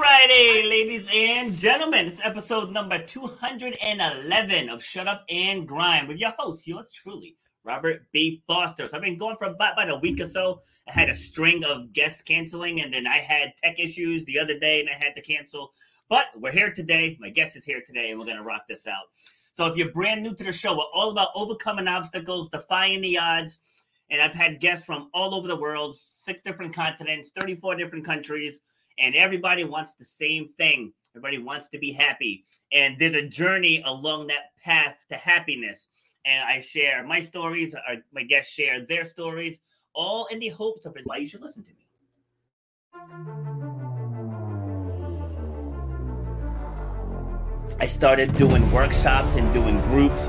Friday, ladies and gentlemen. Is episode number 211 of Shut Up and Grind with your host, yours truly, Robert B. Foster. So I've been going for about, about a week or so. I had a string of guests canceling, and then I had tech issues the other day, and I had to cancel. But we're here today. My guest is here today, and we're going to rock this out. So if you're brand new to the show, we're all about overcoming obstacles, defying the odds. And I've had guests from all over the world, six different continents, 34 different countries and everybody wants the same thing. Everybody wants to be happy. And there's a journey along that path to happiness. And I share my stories, or my guests share their stories, all in the hopes of why you should listen to me. I started doing workshops and doing groups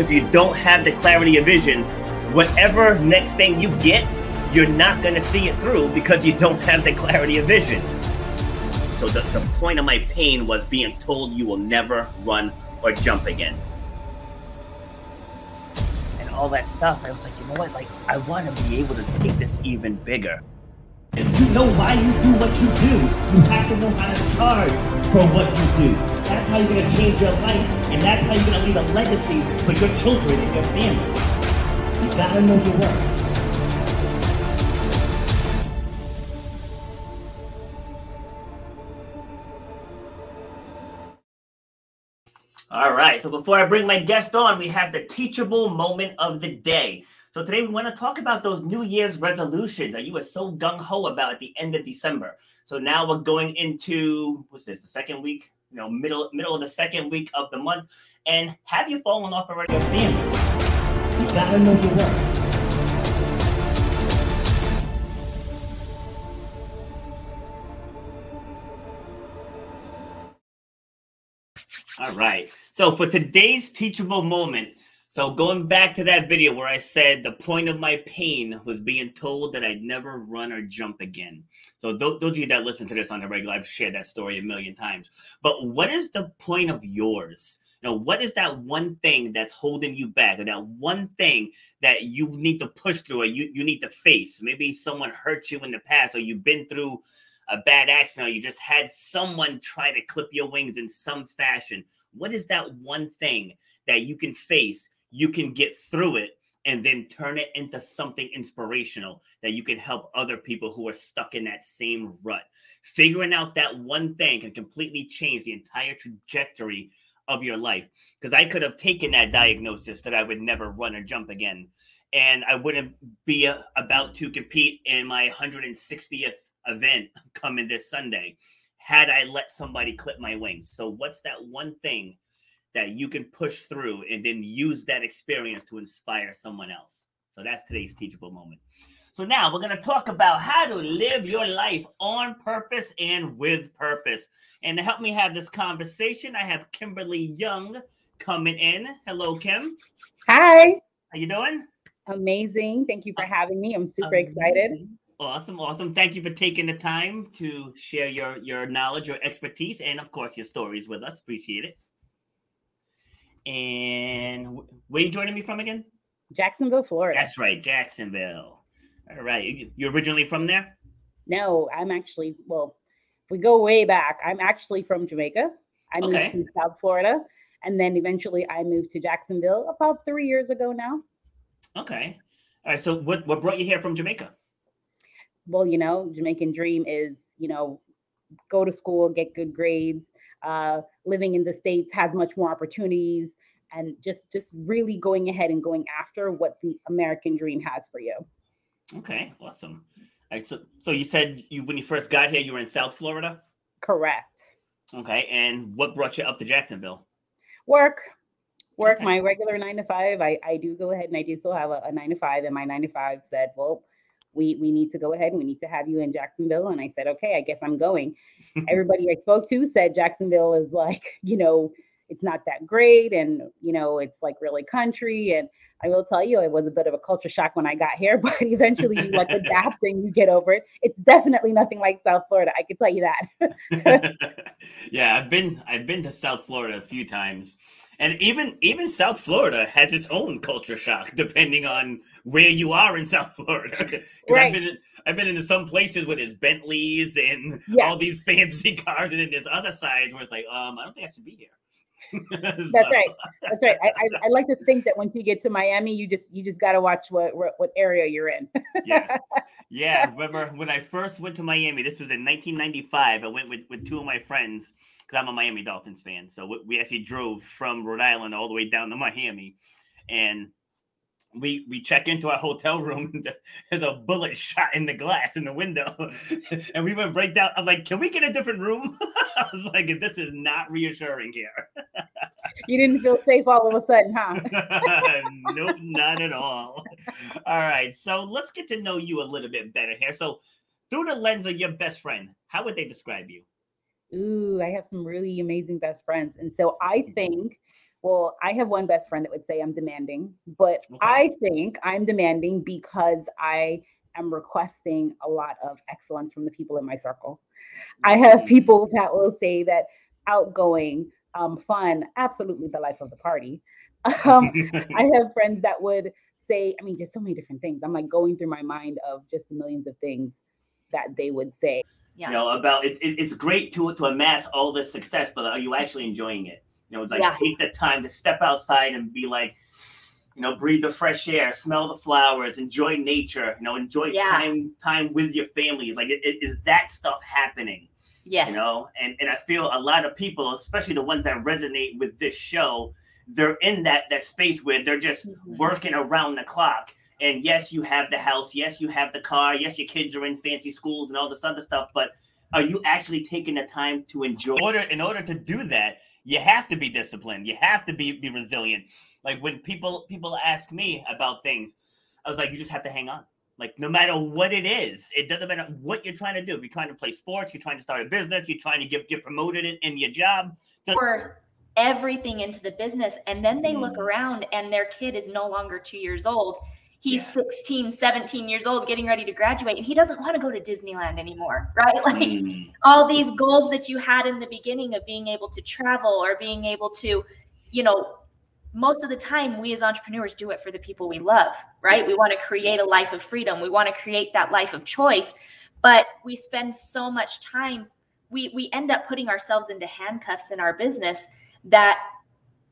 if you don't have the clarity of vision, whatever next thing you get, you're not going to see it through because you don't have the clarity of vision. So the, the point of my pain was being told you will never run or jump again. And all that stuff, I was like, you know what? Like, I want to be able to take this even bigger. If you know why you do what you do, you have to know how to charge for what you do. That's how you're going to change your life, and that's how you're going to leave a legacy for your children and your family. You got to know your worth. All right. So before I bring my guest on, we have the teachable moment of the day. So today we want to talk about those New Year's resolutions that you were so gung ho about at the end of December. So now we're going into what's this? The second week, you know, middle middle of the second week of the month. And have you fallen off already? Your family. You gotta know your worth. All right. So for today's teachable moment, so going back to that video where I said the point of my pain was being told that I'd never run or jump again. So th- those of you that listen to this on the regular, I've shared that story a million times. But what is the point of yours? You know, what is that one thing that's holding you back, or that one thing that you need to push through, or you, you need to face? Maybe someone hurt you in the past, or you've been through a bad accident, or you just had someone try to clip your wings in some fashion. What is that one thing that you can face? You can get through it and then turn it into something inspirational that you can help other people who are stuck in that same rut. Figuring out that one thing can completely change the entire trajectory of your life. Because I could have taken that diagnosis that I would never run or jump again, and I wouldn't be uh, about to compete in my 160th event coming this Sunday had I let somebody clip my wings. So, what's that one thing? That you can push through and then use that experience to inspire someone else. So that's today's teachable moment. So now we're going to talk about how to live your life on purpose and with purpose. And to help me have this conversation, I have Kimberly Young coming in. Hello, Kim. Hi. How you doing? Amazing. Thank you for uh, having me. I'm super Amazing. excited. Awesome, awesome. Thank you for taking the time to share your your knowledge, your expertise, and of course your stories with us. Appreciate it. And Where you joining me from again? Jacksonville, Florida. That's right, Jacksonville. All right. You're originally from there? No, I'm actually, well, if we go way back, I'm actually from Jamaica. I moved Okay. to South Florida. And then eventually I moved to Jacksonville about three years ago now. Okay. All right. So what what brought you here from Jamaica? Well, you know, Jamaican dream is, you know, go to school, get good grades. Uh, living in the States has much more opportunities and just just really going ahead and going after what the American dream has for you. Okay. Awesome. Right. So so you said you when you first got here you were in South Florida. Correct. Okay. And what brought you up to Jacksonville? work work Okay. my regular nine to five I, I do go ahead and i do still have a, a nine to five and my nine to five said well we we need to go ahead and we need to have you in jacksonville. And i said okay i guess i'm going. Everybody i spoke to said jacksonville is like you know it's not that great and you know it's like really country. And i will tell you it was a bit of a culture shock when i got here but eventually you like adapt and you get over it. It's definitely nothing like south florida i can tell you that. Yeah, I've been I've been to South Florida a few times. And even even South Florida has its own culture shock depending on where you are in South Florida. Right. I've been in, I've been into some places where there's Bentleys and Yeah. all these fancy cars, and then there's other sides where it's like, um, I don't think I should be here. That's right. That's right. I, I, I like to think that once you get to Miami, you just you just got to watch what what what area you're in. yes. Yeah. Remember when I first went to Miami? This was in 1995. I went with, with two of my friends because I'm a Miami Dolphins fan. So we, we actually drove from Rhode Island all the way down to Miami, and we we check into our hotel room and there's a bullet shot in the glass in the window, and we went break down. I was like, "Can we get a different room?" I was like, "This is not reassuring here." You didn't feel safe all of a sudden, huh? nope, not at all. All right, so let's get to know you a little bit better here. So, through the lens of your best friend, how would they describe you? Ooh, I have some really amazing best friends, and so I mm-hmm. think. Well, I have one best friend that would say I'm demanding, but Okay. I think I'm demanding because I am requesting a lot of excellence from the people in my circle. I have Mm, people that will say that outgoing, um, fun, absolutely the life of the party. Um, I have friends that would say, I mean, just so many different things. I'm like going through my mind of just the millions of things that they would say. you know about it, it- it's great to to amass all this success, but are you actually enjoying it? You know, like Yeah. take the time to step outside and be like, you know, breathe the fresh air, smell the flowers, enjoy nature. You know, enjoy Yeah. time time with your family. Like, it, it, is that stuff happening? Yes. you know and and i feel a lot of people especially the ones that resonate with this show they're in that that space where they're just Mhm. working around the clock and yes you have the house yes you have the car yes your kids are in fancy schools and all this other stuff but are you actually taking the time to enjoy in order in order to do that you have to be disciplined you have to be be resilient like when people people ask me about things i was like you just have to hang on like no matter what it is, it doesn't matter what you're trying to do. If you're trying to play sports, you're trying to start a business, you're trying to get get promoted in, in your job. pour everything into the business and then they look Mm. around and their kid is no longer two years old he's Yeah. 16 17 years old getting ready to graduate and he doesn't want to go to disneyland anymore right? Like Mm, all these goals that you had in the beginning of being able to travel or being able to you know most of the time we as entrepreneurs do it for the people we love right? We want to create a life of freedom. We want to create that life of choice but we spend so much time we we end up putting ourselves into handcuffs in our business that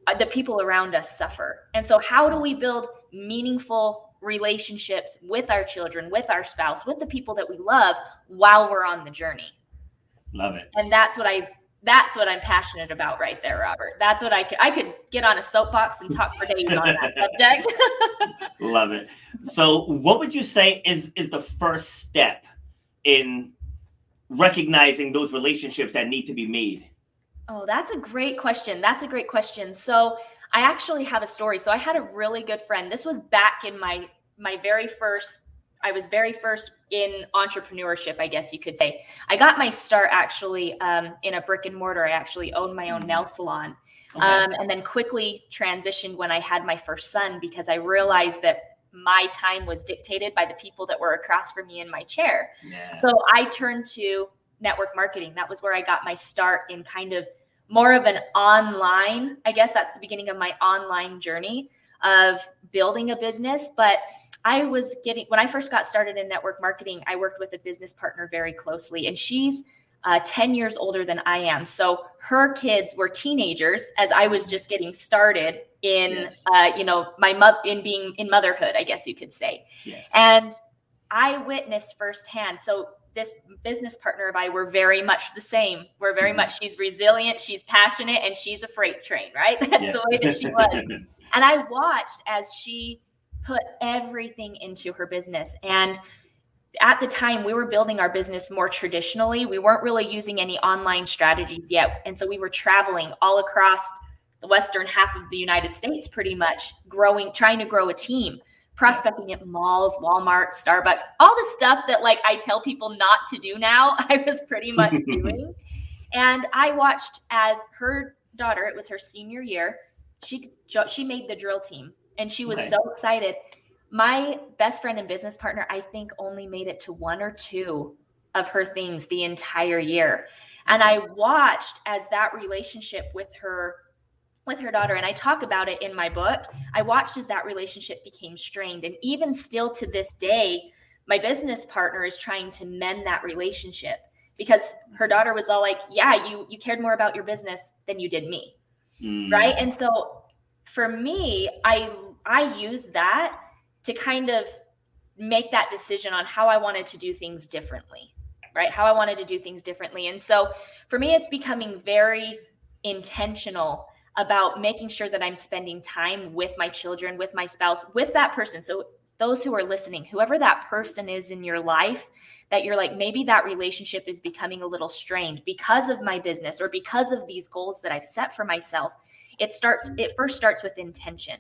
uh, the people around us suffer. And so how do we build meaningful relationships with our children with our spouse with the people that we love while we're on the journey love it. and that's what i that's what i'm passionate about right there robert that's what i could i could get on a soapbox and talk for days on that subject Love it. So, what would you say is is the first step in recognizing those relationships that need to be made? oh that's a great question that's a great question so i actually have a story so i had a really good friend this was back in my my very first i was very first in entrepreneurship i guess you could say i got my start actually um, in a brick and mortar i actually owned my own nail salon Okay. um, and then quickly transitioned when I had my first son because I realized that my time was dictated by the people that were across from me in my chair. yeah. So I turned to network marketing. That was where I got my start in kind of more of an online, I guess that's the beginning of my online journey. of building a business, but I was getting when I first got started in network marketing, I worked with a business partner very closely, and she's uh, 10 years older than I am. So her kids were teenagers as I was just getting started in, yes. uh, you know, my mother in being in motherhood, I guess you could say. Yes. And I witnessed firsthand. So this business partner of I were very much the same. We're very mm-hmm. much, she's resilient, she's passionate, and she's a freight train, right? That's yeah. the way that she was. and I watched as she put everything into her business. And at the time, we were building our business more traditionally. We weren't really using any online strategies yet. And so we were traveling all across the western half of the United States, pretty much growing, trying to grow a team prospecting at malls, Walmart, Starbucks, all the stuff that like I tell people not to do now, I was pretty much doing. And I watched as her daughter, it was her senior year, she she made the drill team and she was okay. so excited. My best friend and business partner, I think only made it to one or two of her things the entire year. And I watched as that relationship with her with her daughter and i talk about it in my book. I watched as that relationship became strained and even still to this day my business partner is trying to mend that relationship because her daughter was all like yeah you you cared more about your business than you did me. Mm. right? And so for me i i use that to kind of make that decision on how i wanted to do things differently right? How i wanted to do things differently. And so for me it's becoming very intentional about making sure that I'm spending time with my children, with my spouse, with that person. So, those who are listening, whoever that person is in your life, that you're like, maybe that relationship is becoming a little strained because of my business or because of these goals that I've set for myself. It starts, it first starts with intention.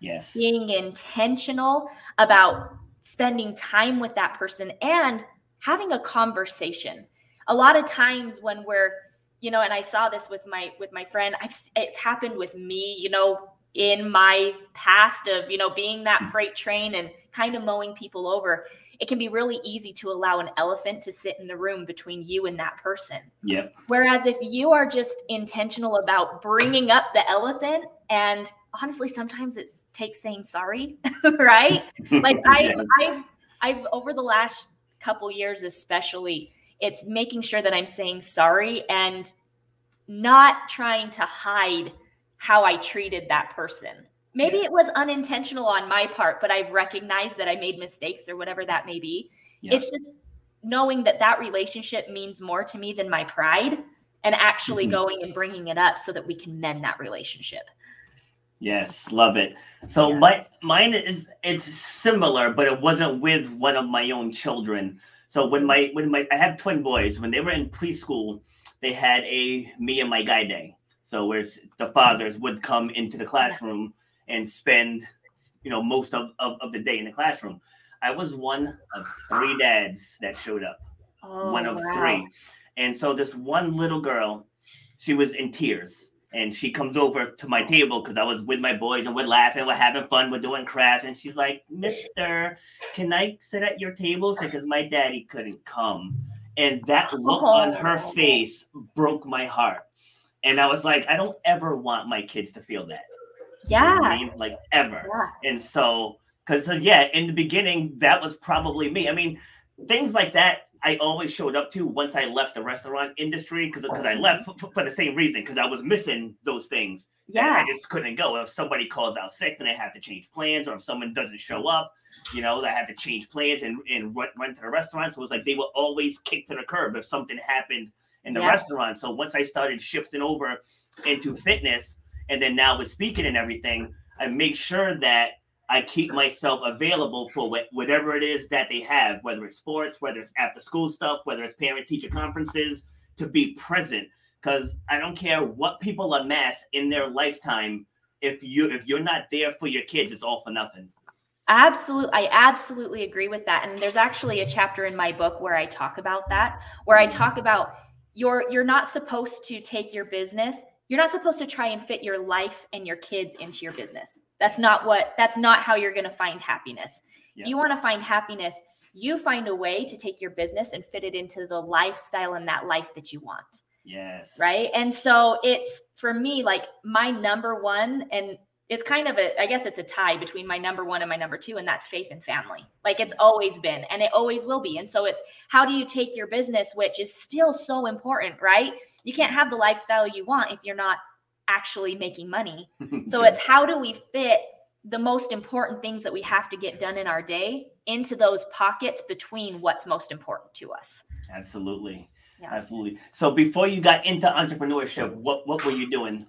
Yes. Being intentional about spending time with that person and having a conversation. A lot of times when we're you know and i saw this with my with my friend I've, it's happened with me you know in my past of you know being that mm. freight train and kind of mowing people over it can be really easy to allow an elephant to sit in the room between you and that person. Yep. Whereas if you are just intentional about bringing up the elephant and honestly sometimes it takes saying sorry right? Like i yes. i've i've over the last couple years especially it's making sure that I'm saying sorry and not trying to hide how I treated that person. Maybe it was unintentional on my part, but I've recognized that I made mistakes or whatever that may be. It's just knowing that that relationship means more to me than my pride and actually mm-hmm. going and bringing it up so that we can mend that relationship. Yes, love it. So yeah. my mine is it's similar, but it wasn't with one of my own children. So when my when my I have twin boys, when they were in preschool, they had a me and my guy day. So where the fathers would come into the classroom and spend, you know, most of, of, of the day in the classroom. I was one of three dads that showed up. Oh, one of wow. three. And so this one little girl, she was in tears and she comes over to my table because I was with my boys and we're laughing, we're having fun, we're doing crafts. And she's like, Mister, can I sit at your table? Because my daddy couldn't come. And that look oh. on her face broke my heart. And I was like, I don't ever want my kids to feel that. Yeah. You know I mean? Like ever. Yeah. And so, because, uh, yeah, in the beginning, that was probably me. I mean, things like that I always showed up to once I left the restaurant industry because because I left for, for, the same reason because I was missing those things. Yeah, I just couldn't go. If somebody calls out sick, then I have to change plans, or if someone doesn't show up, you know, I have to change plans and and run, run to the restaurant. So it was like they were always kicked to the curb if something happened in the yeah. restaurant. So once I started shifting over into fitness, and then now with speaking and everything, I make sure that I keep myself available for whatever it is that they have, whether it's sports, whether it's after school stuff, whether it's parent teacher conferences, to be present. Because I don't care what people amass in their lifetime. If you if you're not there for your kids, it's all for nothing. Absolutely, I absolutely agree with that. And there's actually a chapter in my book where I talk about that, where I talk about you're you're not supposed to take your business you're not supposed to try and fit your life and your kids into your business. That's not what that's not how you're going to find happiness. Yeah. If you want to find happiness, you find a way to take your business and fit it into the lifestyle and that life that you want. Yes. Right? And so it's for me like my number one and it's kind of a I guess it's a tie between my number 1 and my number 2 and that's faith and family. Like it's always been and it always will be. And so it's how do you take your business which is still so important, right? You can't have the lifestyle you want if you're not actually making money. So it's how do we fit the most important things that we have to get done in our day into those pockets between what's most important to us. Absolutely. Yeah. Absolutely. So before you got into entrepreneurship, what what were you doing?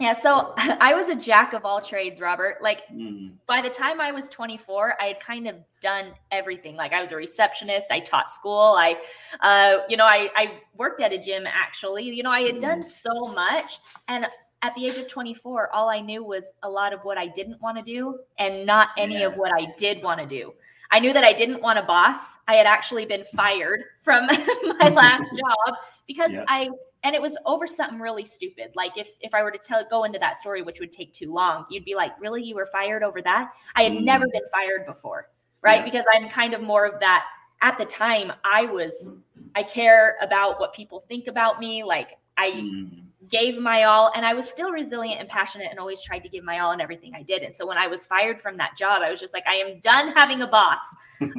Yeah, so I was a jack of all trades, Robert. Like Mm, by the time I was 24, I had kind of done everything. Like I was a receptionist, I taught school, I, uh, you know, I, I worked at a gym actually. You know, I had done so much, and at the age of 24, all I knew was a lot of what I didn't want to do, and not any of what I did want to do. I knew that I didn't want a boss. I had actually been fired from my last job because. I and it was over something really stupid. Like if if I were to tell go into that story, which would take too long, you'd be like, "Really, you were fired over that?" I had Mm. never been fired before, right? Yeah. Because I'm kind of more of that. At the time, I was I care about what people think about me. Like I mm, gave my all and I was still resilient and passionate and always tried to give my all in everything I did. And so when I was fired from that job, I was just like, I am done having a boss.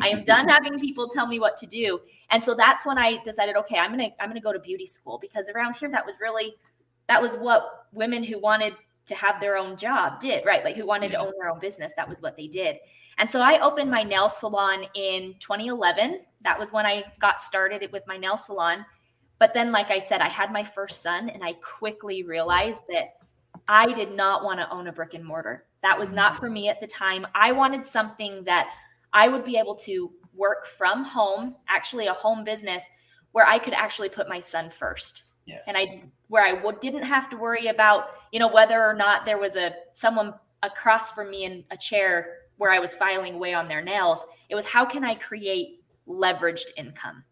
I am done having people tell me what to do. And so that's when I decided, okay, I'm gonna I'm gonna go to beauty school because around here that was really that was what women who wanted to have their own job did, right? Like who wanted to own their own business. That was what they did. And so I opened my nail salon in 2011. That was when I got started with my nail salon. But then, like I said, I had my first son, and I quickly realized that I did not want to own a brick and mortar. That was not for me at the time. I wanted something that I would be able to work from home, actually, a home business where I could actually put my son first yes. and I where I w- didn't have to worry about you know whether or not there was a someone across from me in a chair where I was filing away on their nails. It was how can I create leveraged income,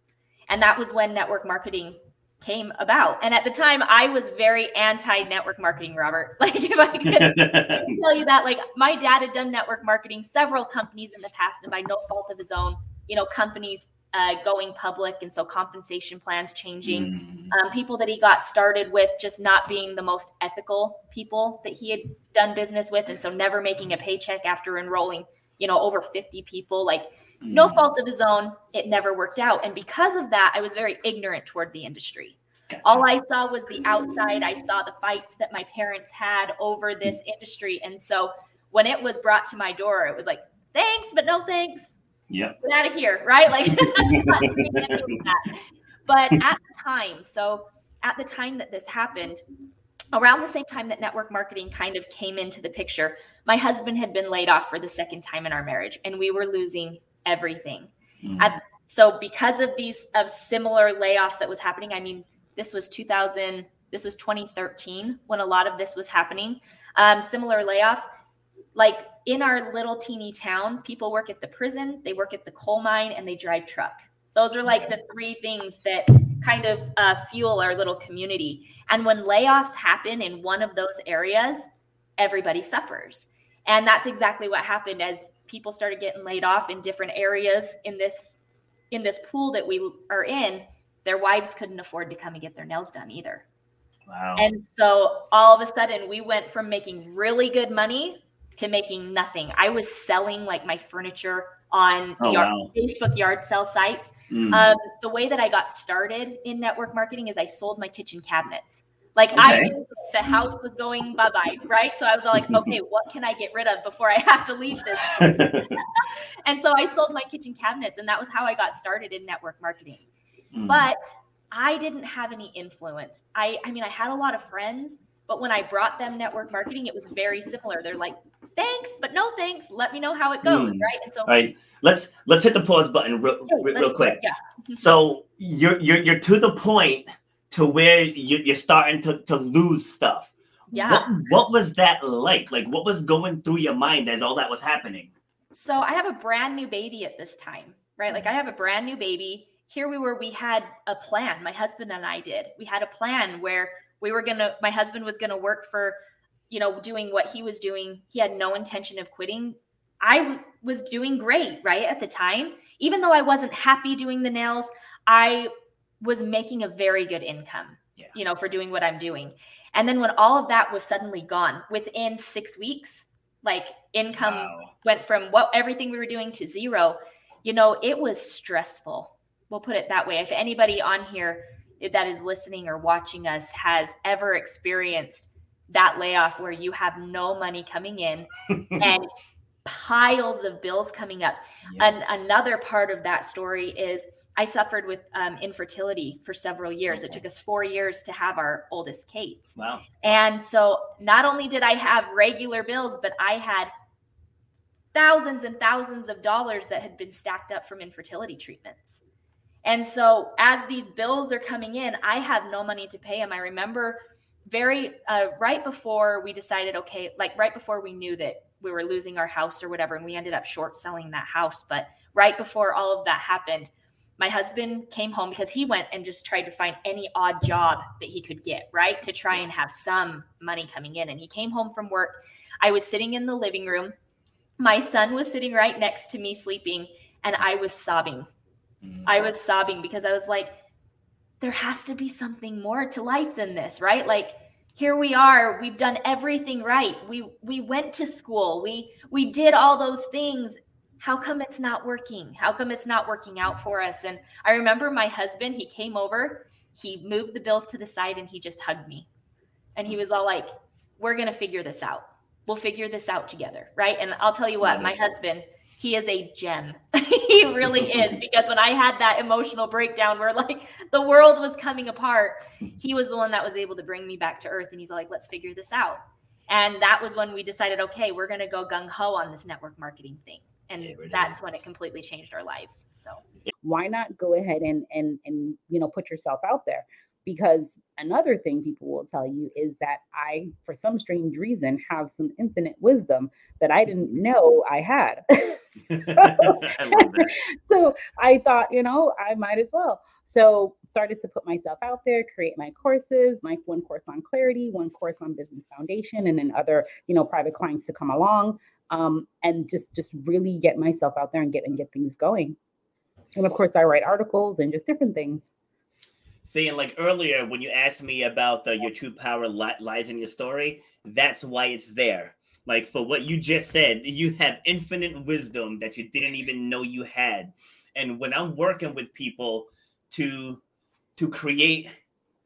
and that was when network marketing came about. And at the time, I was very anti network marketing, Robert. Like if I could tell you that like my dad had done network marketing several companies in the past and by no fault of his own you know companies uh, going public and so compensation plans changing Mm, um, people that he got started with just not being the most ethical people that he had done business with and so never making a paycheck after enrolling you know over 50 people like no mm. fault of his own it never worked out and because of that i was very ignorant toward the industry all I saw was the outside. I saw the fights that my parents had over this industry. And so when it was brought to my door, it was like, thanks, but no thanks. Yep. Get out of here. Right. Like, I'm not doing any of that. but at the time, so at the time that this happened, around the same time that network marketing kind of came into the picture, my husband had been laid off for the second time in our marriage and we were losing everything. Mm, at so because of these of similar layoffs that was happening i mean this was 2000 this was 2013 when a lot of this was happening. Um, similar layoffs like in our little teeny town people work at the prison they work at the coal mine and they drive truck. Those are like the three things that kind of uh, fuel our little community. And when layoffs happen in one of those areas everybody suffers. And that's exactly what happened as people started getting laid off in different areas in this in this pool that we are in their wives couldn't afford to come and get their nails done either wow. and so all of a sudden we went from making really good money to making nothing i was selling like my furniture on Oh, yard, wow. facebook yard sale sites Mm, um, the way that I got started in network marketing is I sold my kitchen cabinets. Like I Okay. knew the house was going bye bye, right? So I was like, okay, what can I get rid of before I have to leave this? And so I sold my kitchen cabinets, and that was how I got started in network marketing. mm, But I didn't have any influence. I, I mean, I had a lot of friends, but when I brought them network marketing, it was very similar. They're like, thanks, but no thanks. Let me know how it goes, Mm. right? And so all right. Let's let's hit the pause button real, real, let's real do quick. Yeah. So you're you're you're to the point to where you, you're starting to, to lose stuff. Yeah. What what was that like? Like what was going through your mind as all that was happening? So I have a brand new baby at this time, right? Like I have a brand new baby. Here we were, we had a plan. My husband and I did. We had a plan where we were going to, my husband was going to work for, you know, doing what he was doing. He had no intention of quitting. I was doing great, right? At the time, even though I wasn't happy doing the nails, I was making a very good income, Yeah. you know, for doing what I'm doing. And then when all of that was suddenly gone within six weeks, like income Wow. went from what everything we were doing to zero, you know, it was stressful. We'll put it that way. If anybody on here that is listening or watching us has ever experienced that layoff where you have no money coming in and piles of bills coming up. Yeah. An, another part of that story is I suffered with um, infertility for several years. It took us four years to have our oldest Kate. Wow. And so not only did I have regular bills, but I had thousands and thousands of dollars that had been stacked up from infertility treatments. And so as these bills are coming in, I have no money to pay them. I remember very uh, right before we decided, okay, like right before we knew that we were losing our house or whatever, and we ended up short selling that house. But right before all of that happened, my husband came home because he went and just tried to find any odd job that he could get, right? To try and have some money coming in. And he came home from work. I was sitting in the living room. My son was sitting right next to me sleeping, and I was sobbing. Mm. I was sobbing because I was like, there has to be something more to life than this, right? Like here we are, we've done everything right. We we went to school. We we did all those things. How come it's not working? How come it's not working out for us? And I remember my husband, he came over, he moved the bills to the side and he just hugged me. And he was all like, "We're going to figure this out. We'll figure this out together." Right? And I'll tell you what, mm-hmm. my husband, he is a gem. he really is because when I had that emotional breakdown where like the world was coming apart, he was the one that was able to bring me back to earth and he's like, "Let's figure this out." And that was when we decided, okay, we're going to go gung ho on this network marketing thing. And Yeah, that's when it completely changed our lives. So, why not go ahead and and and you know put yourself out there? Because another thing people will tell you is that i for some strange reason have some infinite wisdom that i didn't know i had. I so i thought you know i might as well. So started to put myself out there create my courses my one course on clarity one course on business foundation and then other you know private clients to come along um, and just just really get myself out there and get and get things going and of course i write articles and just different things Saying like earlier when you asked me about the, your true power li- lies in your story, that's why it's there. Like for what you just said, you have infinite wisdom that you didn't even know you had. And when I'm working with people to to create,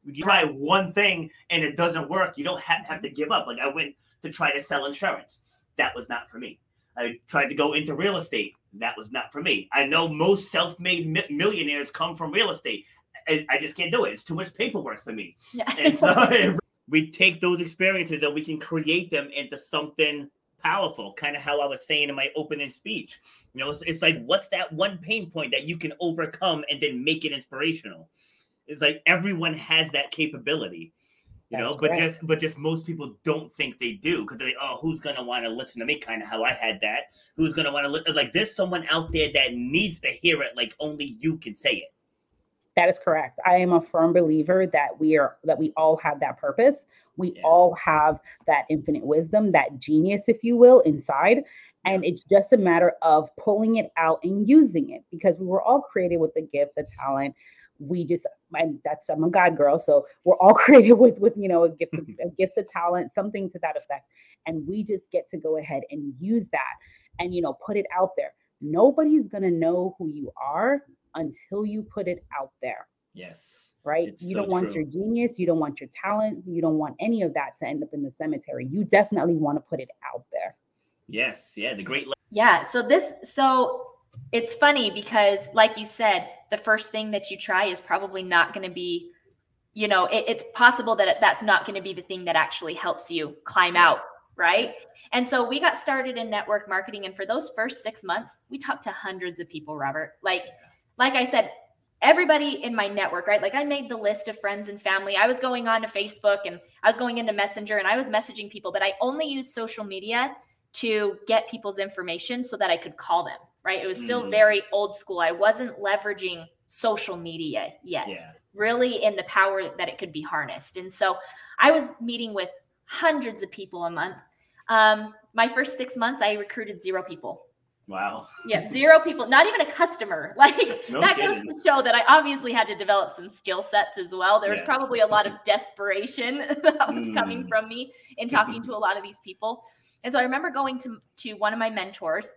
you try one thing and it doesn't work, you don't have, have to give up. Like I went to try to sell insurance, that was not for me. I tried to go into real estate, that was not for me. I know most self-made mi- millionaires come from real estate. I, I just can't do it. It's too much paperwork for me. yeah. And so we take those experiences and we can create them into something powerful, kind of how I was saying in my opening speech. You know, it's, it's like, what's that one pain point that you can overcome and then make it inspirational? It's like everyone has that capability. You know, That's but just but just most people don't think they do because they oh who's gonna want to listen to me kind of how I had that who's gonna want to li-? like there's someone out there that needs to hear it like only you can say it That is correct. I am a firm believer that we are that we all have that purpose. We Yes. all have that infinite wisdom, that genius, if you will, inside. And it's just a matter of pulling it out and using it because we were all created with the gift, the talent. We just and that's I'm a God girl, so we're all created with with you know a gift, of- a gift of talent, something to that effect, and we just get to go ahead and use that and you know put it out there. Nobody's gonna know who you are until you put it out there yes right? It's you so don't want true. your genius, you don't want your talent, you don't want any of that to end up in the cemetery. You definitely want to put it out there. yes yeah the great Yeah. So this, so it's funny because, like you said, the first thing that you try is probably not going to be, you know, it, it's possible that that's not going to be the thing that actually helps you climb out. Right. And so we got started in network marketing. And for those first six months, we talked to hundreds of people, Robert. Like, like I said, everybody in my network, right? Like I made the list of friends and family. I was going on to Facebook and I was going into Messenger and I was messaging people, but I only used social media to get people's information so that I could call them, right? It was still Mm. very old school. I wasn't leveraging social media yet, yeah really in the power that it could be harnessed. And so I was meeting with hundreds of people a month. Um, my first six months, I recruited zero people. Wow. Yeah, zero people, not even a customer. Like No that goes to show that I obviously had to develop some skill sets as well. There was Yes. probably a lot of desperation that was coming Mm. from me in talking to a lot of these people. And so I remember going to to one of my mentors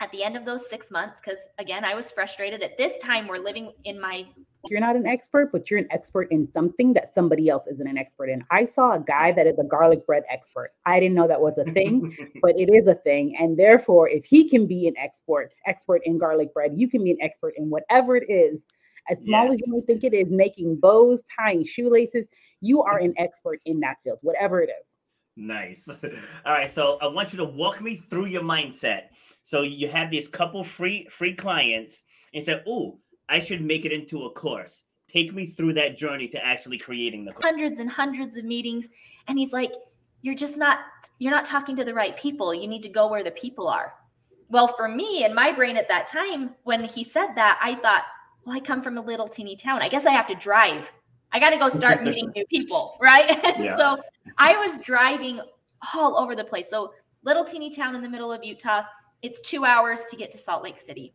at the end of those six months, because again, I was frustrated. At this time, we're living in my You're not an expert, but you're an expert in something that somebody else isn't an expert in. I saw a guy that is a garlic bread expert. I didn't know that was a thing, but it is a thing. And therefore, if he can be an expert, expert in garlic bread, you can be an expert in whatever it is. As small as you may think it is, making bows, tying shoelaces, you are an expert in that field, whatever it is. Nice. All right, so I want you to walk me through your mindset. So you have these couple free free clients and say, "Oh, I should make it into a course." Take me through that journey to actually creating the course. hundreds and hundreds of meetings and he's like you're just not you're not talking to the right people you need to go where the people are well for me in my brain at that time when he said that i thought well i come from a little teeny town i guess i have to drive i got to go start meeting new people right Yeah. so i was driving all over the place. So little teeny town in the middle of utah it's two hours to get to salt lake city.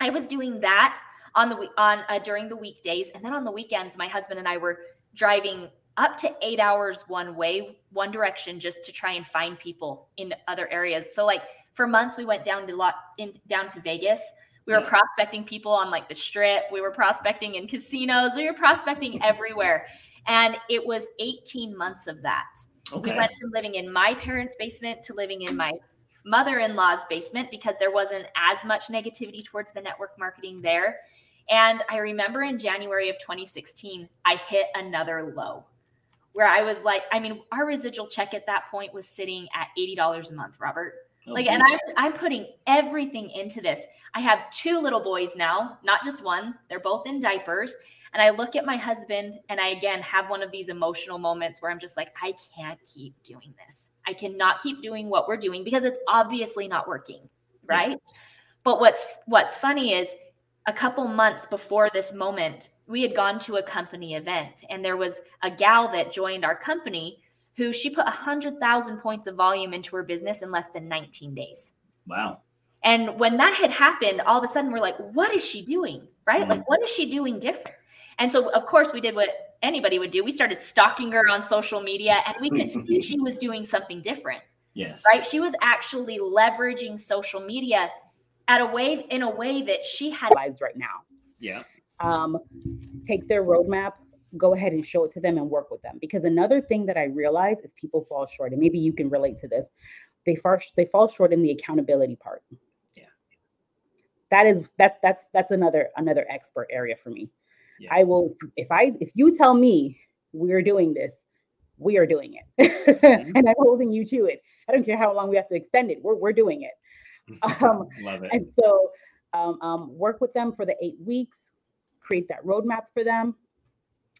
I was doing that on the on uh, during the weekdays. And then on the weekends my husband and i were driving up to eight hours one way one direction just to try and find people in other areas. So like for months we went down to lot in down to vegas. We were prospecting people on like the strip. We were prospecting in casinos. We were prospecting everywhere and it was 18 months of that Okay. we went from living in my parents' basement to living in my mother in law's basement because there wasn't as much negativity towards the network marketing there. And I remember in January of 2016, I hit another low where I was like, I mean, our residual check at that point was sitting at $80 a month, Robert. Oh, Like, geez. and I'm, I'm putting everything into this. I have two little boys now, not just one. They're both in diapers. And I look at my husband and I again have one of these emotional moments where I'm just like, I can't keep doing this. I cannot keep doing what we're doing because it's obviously not working. Right. But what's what's funny is a couple months before this moment, we had gone to a company event and there was a gal that joined our company who she put 100,000 points of volume into her business in less than 19 days. wow. And when that had happened, all of a sudden we're like, what is she doing? Right? Mhm. Like, what is she doing different? And so, of course, we did what anybody would do. We started stalking her on social media and we could see she was doing something different, Yes. right? She was actually leveraging social media at a way in a way that she had Lives right now. Yeah. um, take their roadmap, go ahead and show it to them and work with them. Because another thing that I realize is people fall short, and maybe you can relate to this. They fall they fall short in the accountability part. Yeah. That is that that's that's another another expert area for me. I will if I if you tell me we're doing this, we are doing it. Mm-hmm. and I'm holding you to it. I don't care how long we have to extend it. We're we're doing it. Um, Love it. and so um, um, work with them for the eight weeks, create that roadmap for them,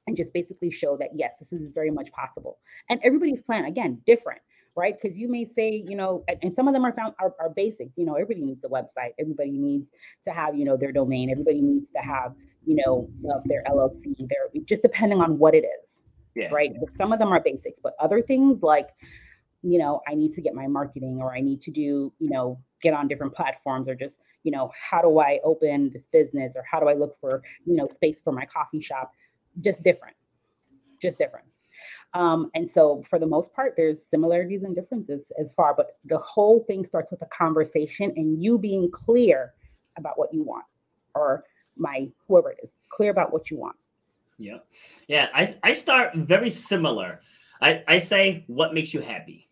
and just basically show that yes, this is very much possible. And everybody's plan again different, right? Because you may say, you know, and, some of them are found are, are basics. You know, everybody needs a website. Everybody needs to have you know their domain. Everybody needs to have you know their LLC. Their just depending on what it is yeah. right? But some of them are basics, but other things like, you know, I need to get my marketing or I need to do, you know, get on different platforms or just, you know, how do I open this business or how do I look for, you know, space for my coffee shop? Just different, just different. Um, and so for the most part, there's similarities and differences as far, but the whole thing starts with a conversation and you being clear about what you want or my whoever it is, clear about what you want. Yeah. Yeah. I, I start very similar. I, I say, what makes you happy?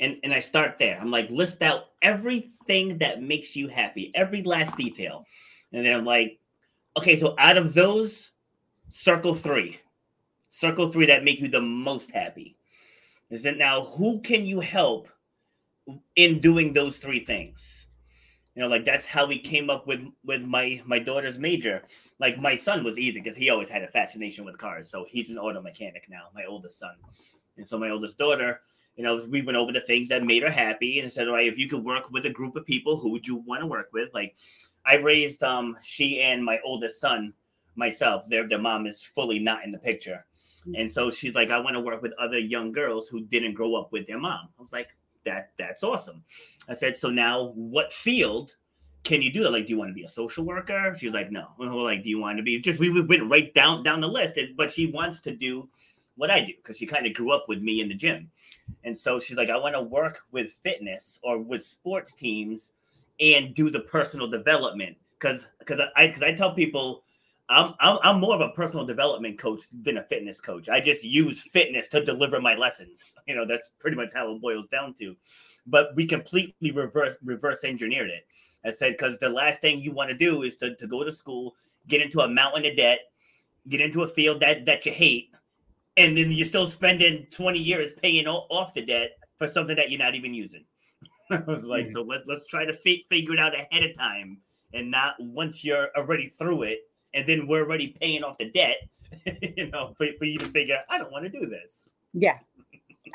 And, and I start there. I'm like, list out everything that makes you happy, every last detail. And then I'm like, okay, so out of those, circle three, circle three that make you the most happy. Is it now who can you help in doing those three things? You know, like that's how we came up with with my my daughter's major like my son was easy because he always had a fascination with cars. So he's an auto mechanic now, my oldest son. And so my oldest daughter, you know, we went over the things that made her happy and said, all right, if you could work with a group of people, who would you want to work with? Like I raised um she and my oldest son myself. Their their mom is fully not in the picture. Mm-hmm. And so she's like, I want to work with other young girls who didn't grow up with their mom. I was like, that that's awesome. I said, so now what field can you do that? Like, do you want to be a social worker? She's like, no. Like, do you want to be just we went right down down the list, and, but she wants to do what I do because she kind of grew up with me in the gym. And so she's like, I want to work with fitness or with sports teams and do the personal development. Cause because I because I tell people I'm, I'm I'm more of a personal development coach than a fitness coach. I just use fitness to deliver my lessons. You know, that's pretty much how it boils down to. But we completely reverse reverse engineered it. I said because the last thing you want to do is to, to go to school, get into a mountain of debt, get into a field that that you hate, and then you're still spending 20 years paying off the debt for something that you're not even using. I was like, mm-hmm. so let, let's try to fi- figure it out ahead of time and not once you're already through it and then we're already paying off the debt, you know, for, for you to figure I don't want to do this. Yeah.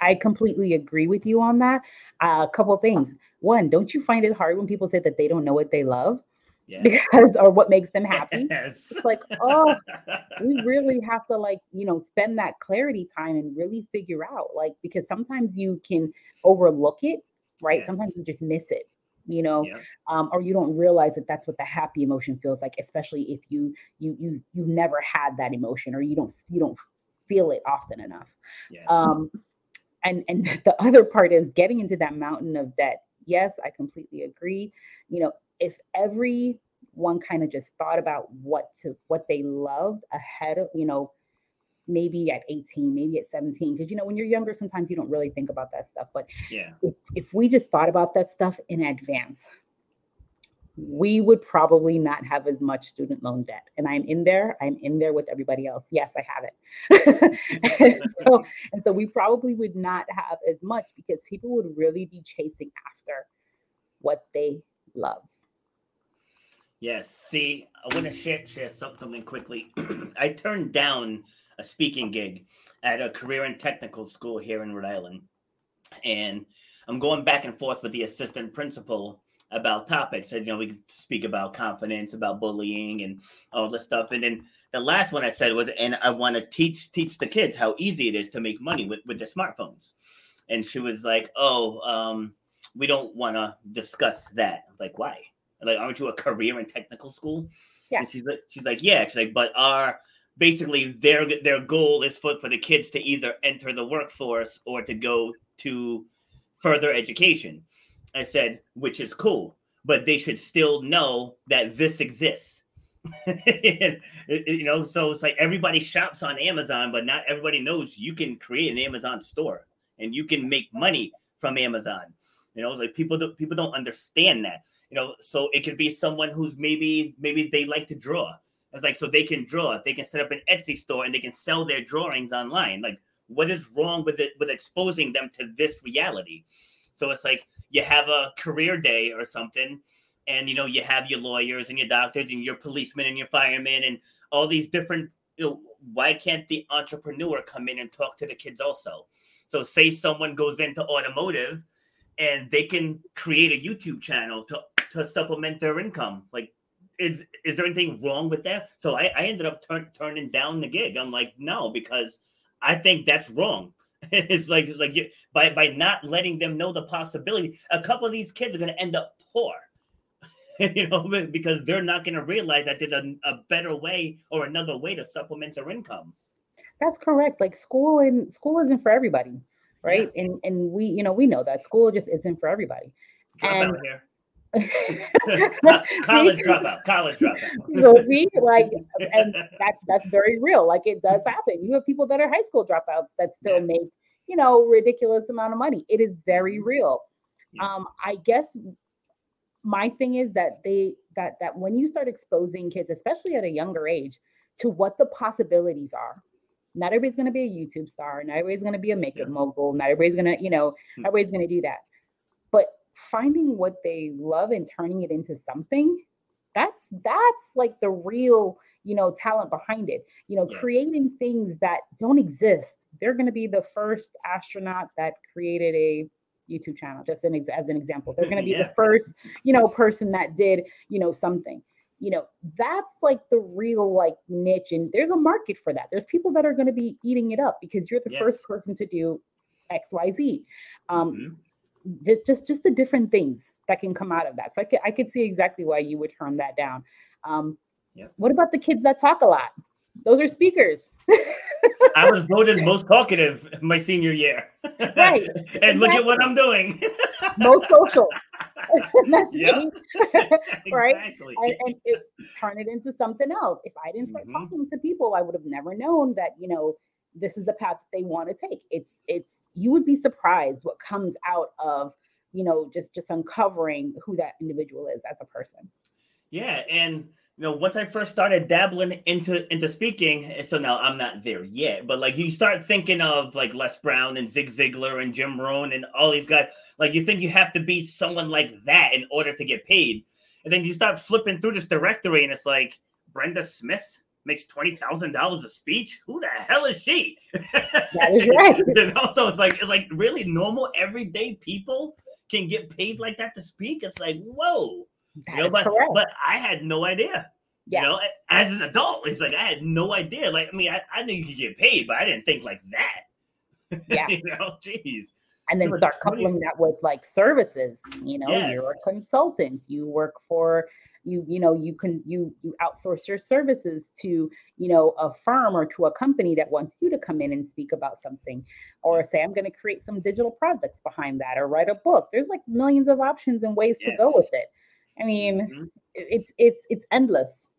I completely agree with you on that. Uh, a couple things. One, don't you find it hard when people say that they don't know what they love? Yes. Because or what makes them happy. Yes. It's like, oh, we really have to like, you know, spend that clarity time and really figure out like because sometimes you can overlook it, right? Yes. Sometimes you just miss it you know yeah. um, or you don't realize that that's what the happy emotion feels like especially if you you you you've never had that emotion or you don't you don't feel it often enough yes. um and and the other part is getting into that mountain of debt yes i completely agree you know if everyone kind of just thought about what to what they loved ahead of you know maybe at 18, maybe at 17. Because you know, when you're younger, sometimes you don't really think about that stuff. But yeah, if, if we just thought about that stuff in advance, we would probably not have as much student loan debt. And I'm in there, I'm in there with everybody else. Yes, I have it. and, so, and so we probably would not have as much because people would really be chasing after what they love. Yes. See, I want to share, share something quickly. I turned down a speaking gig at a career and technical school here in Rhode Island. And I'm going back and forth with the assistant principal about topics. As you know, we speak about confidence, about bullying, and all this stuff. And then the last one I said was, and I want to teach teach the kids how easy it is to make money with with their smartphones. And she was like, "Oh, um, we don't want to discuss that." I was like, "Why?" Like, aren't you a career and technical school? Yeah. And she's like, she's like, yeah. She's like, but our basically their their goal is for, for the kids to either enter the workforce or to go to further education. I said, which is cool, but they should still know that this exists. you know, so it's like everybody shops on Amazon, but not everybody knows you can create an Amazon store and you can make money from Amazon. You know, like people don't people don't understand that. You know, so it could be someone who's maybe maybe they like to draw it's like so they can draw, they can set up an Etsy store and they can sell their drawings online. Like, what is wrong with it with exposing them to this reality? So it's like you have a career day or something, and you know, you have your lawyers and your doctors and your policemen and your firemen and all these different you know, why can't the entrepreneur come in and talk to the kids also? So say someone goes into automotive and they can create a YouTube channel to to supplement their income. Like is is there anything wrong with that? So I, I ended up turn, turning down the gig. I'm like, no, because I think that's wrong. it's like it's like you, by by not letting them know the possibility, a couple of these kids are going to end up poor. you know, because they're not going to realize that there's a, a better way or another way to supplement their income. That's correct. Like school and school isn't for everybody, right? Yeah. And and we, you know, we know that school just isn't for everybody. Drop and, college dropout, college dropout. so see, like, and that that's very real. Like it does happen. You have people that are high school dropouts that still yeah. make, you know, ridiculous amount of money. It is very mm-hmm. real. Yeah. Um, I guess my thing is that they that that when you start exposing kids, especially at a younger age, to what the possibilities are. Not everybody's going to be a YouTube star. Not everybody's going to be a makeup yeah. mogul. Not everybody's going to, you know, mm-hmm. everybody's going to do that. But finding what they love and turning it into something that's that's like the real you know talent behind it you know yes. creating things that don't exist they're going to be the first astronaut that created a youtube channel just an ex- as an example they're going to be yeah. the first you know person that did you know something you know that's like the real like niche and there's a market for that there's people that are going to be eating it up because you're the yes. first person to do xyz um, mm-hmm just just just the different things that can come out of that. So I could I could see exactly why you would turn that down. Um, Yep. What about the kids that talk a lot? Those are speakers. I was voted most talkative my senior year. Right, and look at what I'm doing. Most social. That's me. Right? Exactly. and, and it, turn it into something else. If I didn't start Mhm. talking to people, I would have never known that you know this is the path that they want to take. It's it's you would be surprised what comes out of you know just just uncovering who that individual is as a person. Yeah, and you know, once I first started dabbling into into speaking, eh, so now I'm not there yet, but like you start thinking of like Les Brown and Zig Ziglar and Jim Rohn and all these guys, like you think you have to be someone like that in order to get paid, and then you start flipping through this directory, and it's like Brenda Smith makes twenty thousand dollars a speech. Who the hell is she? That is right. and also, it's like it's like really normal everyday people can get paid like that to speak. It's like whoa. That You know, but, correct. but I had no idea. Yeah. You know, as an adult, it's like I had no idea. Like, I mean, I, I knew you could get paid, but I didn't think like that. Yeah. you know, jeez. and then start 20. coupling that with like services you know Yes. you're a consultant you work for you you know you can you you outsource your services to you know a firm or to a company that wants you to come in and speak about something or say i'm going to create some digital products behind that or write a book there's like millions of options and ways to go with it i mean Mhm. it's it's it's endless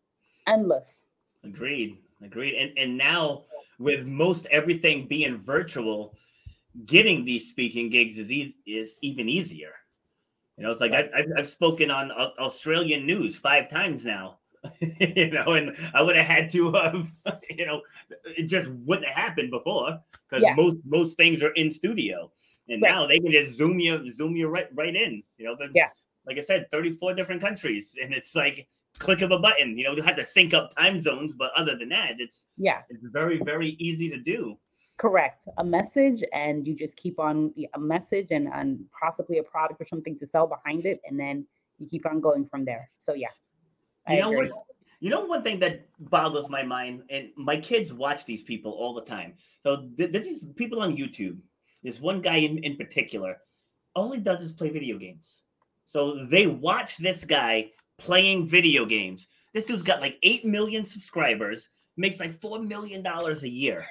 endless Agreed. Agreed. And and now with most everything being virtual, getting these speaking gigs is e- is even easier. You know, it's like I, I've, I've spoken on Australian news five times now. you know, and I would have had to have, you know, it just wouldn't have happened before because Yeah. most most things are in studio, and Right. now they can just zoom you zoom you right right in. You know, but Yeah. Like I said, thirty four different countries, and it's like click of a button. You know, you have to sync up time zones, but other than that, it's yeah it's very very easy to do. correct a message and you just keep on a message and, and possibly a product or something to sell behind it and then you keep on going from there so yeah I You know agree. what? You know one thing that boggles my mind, and my kids watch these people all the time. So th- this is people on YouTube. This one guy in, in particular. All he does is play video games. So they watch this guy playing video games. This dude's got like eight million subscribers, makes like four million dollars a year,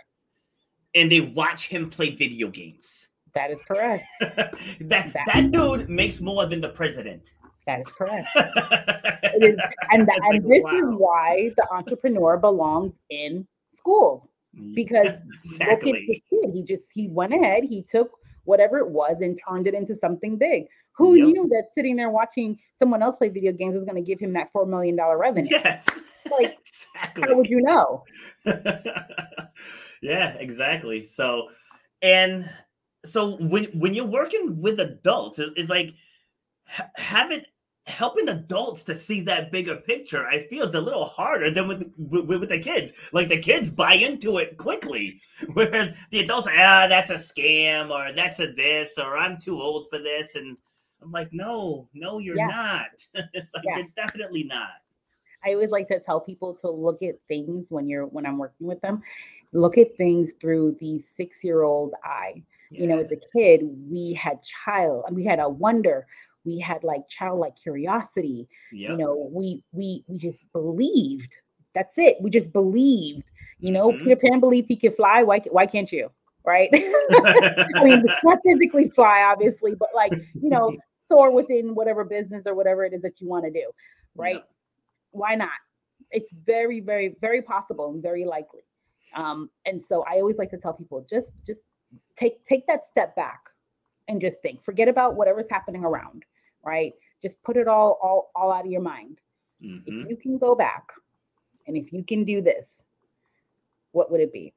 and they watch him play video games. that is correct that that dude makes more than the president. that is correct is- and that, and this is why the entrepreneur belongs in schools because look at exactly. the kid he just he went ahead he took whatever it was and turned it into something big who Yep. knew that sitting there watching someone else play video games was going to give him that four million dollar revenue Yes. Like, exactly. how would you know yeah, exactly. So, and so when when you're working with adults, it- it's like ha- having helping adults to see that bigger picture. I feel is a little harder than with, with with the kids. Like the kids buy into it quickly, whereas the adults, ah, that's a scam, or that's a this, or I'm too old for this, and I'm like, no, no, you're Yeah. not. it's like Yeah. you're definitely not. I always like to tell people to look at things when you're when I'm working with them, look at things through the six year old eye. You know, as a kid, we had child, we had a wonder, we had like childlike curiosity. Yep. You know, we we we just believed. That's it. We just believed. You know, Mhm. Peter Pan believed he could fly. Why why can't you? Right? I mean, not physically fly, obviously, but like you know, soar within whatever business or whatever it is that you want to do. Right? why not? It's very, very, very possible and very likely. Um, and so I always like to tell people just just take take that step back and just think. Forget about whatever's happening around, right? Just put it all all all out of your mind. Mhm. If you can go back and if you can do this, what would it be?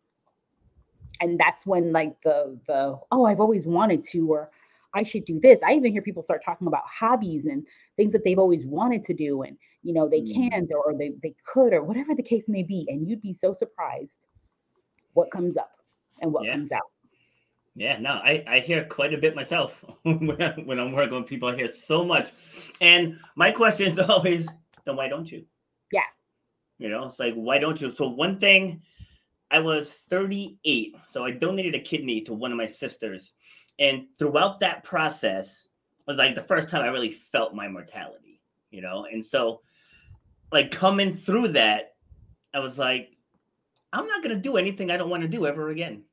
And that's when like the the oh, I've always wanted to or I should do this. I even hear people start talking about hobbies and things that they've always wanted to do and you know they Mm. can't or they, they could or whatever the case may be and you'd be so surprised what comes up and what Yeah. comes out Yeah, no, I, I hear quite a bit myself when I'm working with people. I hear so much, and my question is always, then why don't you? Yeah. you know, it's like why don't you? So one thing, I was 38, so I donated a kidney to one of my sisters, And throughout that process was like the first time I really felt my mortality, you know? And so, like, coming through that, I was like, I'm not going to do anything I don't want to do ever again.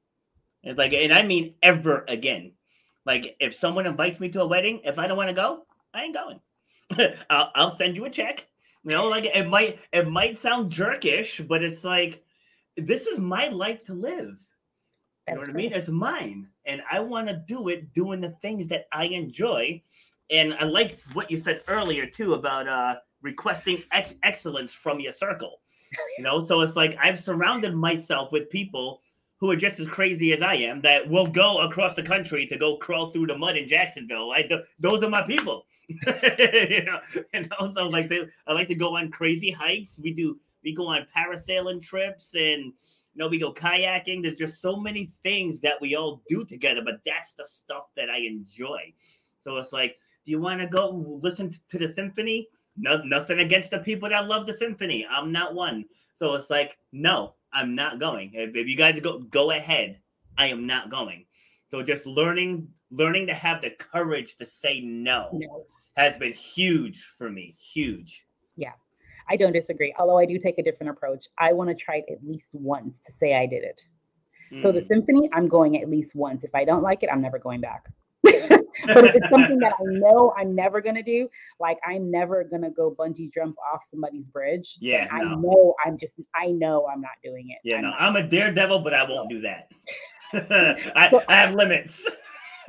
It's like, and I mean ever again. Like, if someone invites me to a wedding, if I don't want to go, I ain't going. I'll, I'll send you a check. You know, like it might it might sound jerkish, but it's like this is my life to live. You know what I mean? It's mine, and I want to do it doing the things that I enjoy. And I like what you said earlier too about uh, requesting ex- excellence from your circle. You know, so it's like I've surrounded myself with people who are just as crazy as I am that will go across the country to go crawl through the mud in Jacksonville. Like the, those are my people. you know, and also like they, I like to go on crazy hikes. We do we go on parasailing trips and you know we go kayaking. There's just so many things that we all do together, but that's the stuff that I enjoy. So it's like, do you want to go listen to the symphony? No, nothing against the people that love the symphony. I'm not one. So it's like, no, I'm not going. If, if you guys go go ahead, I am not going. So just learning learning to have the courage to say no, no. has been huge for me. Huge. Yeah. I don't disagree. Although I do take a different approach. I want to try it at least once to say I did it. Mm. So the mm. symphony, I'm going at least once. If I don't like it, I'm never going back. but if it's something that I know I'm never gonna do, like I'm never gonna go bungee jump off somebody's bridge. Yeah, no. I know I'm just I know I'm not doing it. Yeah, I'm no, I'm a daredevil, but I won't do that. I, I have limits.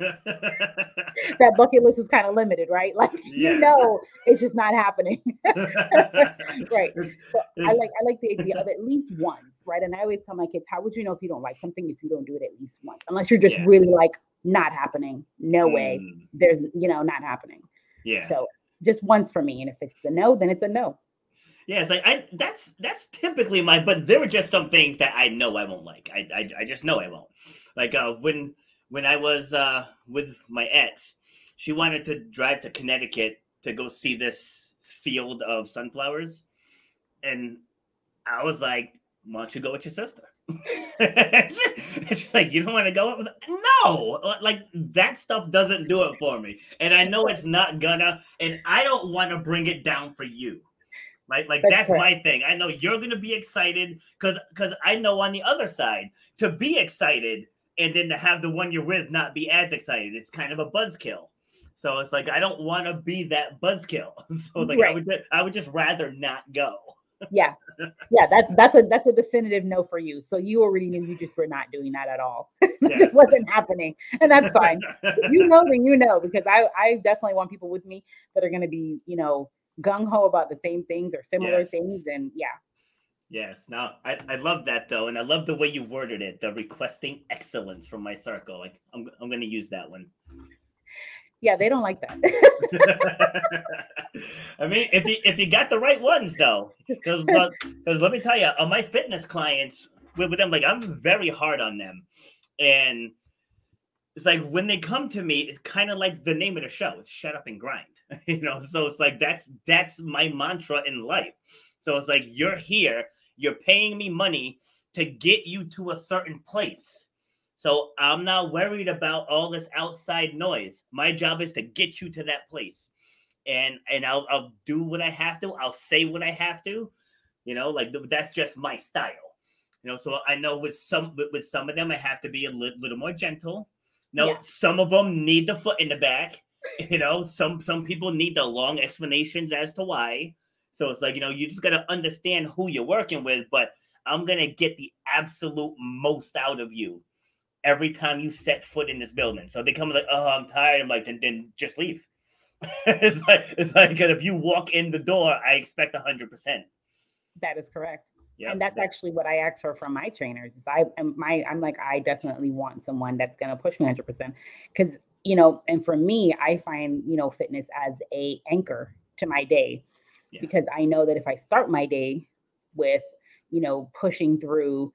that bucket list is kind of limited, right? Like yes. you know, it's just not happening. right. So I like I like the idea of at least once, right? And I always tell my kids, how would you know if you don't like something if you don't do it at least once? Unless you're just yeah. really like not happening. No mm. way. There's, you know, not happening. Yeah. So just once for me. And if it's a no, then it's a no. Yeah, it's like I that's that's typically my but there were just some things that I know I won't like. I I, I just know I won't. Like uh when when I was uh with my ex, she wanted to drive to Connecticut to go see this field of sunflowers. And I was like, why don't you go with your sister? it's like you don't want to go with no! Like that stuff doesn't do it for me. And i know it's not gonna and i don't want to bring it down for you. Like like that's, that's my thing. I know you're gonna be excited because because i know on the other side to be excited and then to have the one you're with not be as excited. It's kind of a buzzkill. So it's like i don't want to be that buzzkill. So like right. i would just, i would just rather not go. Yeah. Yeah that's that's a that's a definitive no for you. So you already knew you just were not doing that at all. It yes. just wasn't happening and that's fine. You know then you know because i i definitely want people with me that are going to be you know gung-ho about the same things or similar yes. things and yeah Yes. Now I, I love that though, and I love the way you worded it. The requesting excellence from my circle. Like I'm I'm gonna use that one yeah, they don't like that. I mean, if you if you got the right ones though, because because let me tell you, uh, on my fitness clients with, with them, like I'm very hard on them, and it's like when they come to me, it's kind of like the name of the show. It's shut up and grind, you know. So it's like that's that's my mantra in life. So it's like you're here, you're paying me money to get you to a certain place so I'm not worried about all this outside noise. My job is to get you to that place. And and I'll I'll do what I have to. I'll say what I have to. You know, like that's just my style. You know, so I know with some with, with some of them I have to be a li- little more gentle. No, yeah. some of them need the foot in the back. You know, some some people need the long explanations as to why. So it's like, you know, you just got to understand who you're working with, but I'm going to get the absolute most out of you every time you set foot in this building. So they come like, oh, I'm tired. I'm like, then, then just leave. it's like it's like if you walk in the door, I expect hundred percent. That is correct. Yep. And that's actually what I ask for from my trainers. Is I am my I'm like I definitely want someone that's gonna push me hundred percent because you know, and for me, I find you know fitness as a anchor to my day yeah. because I know that if I start my day with you know pushing through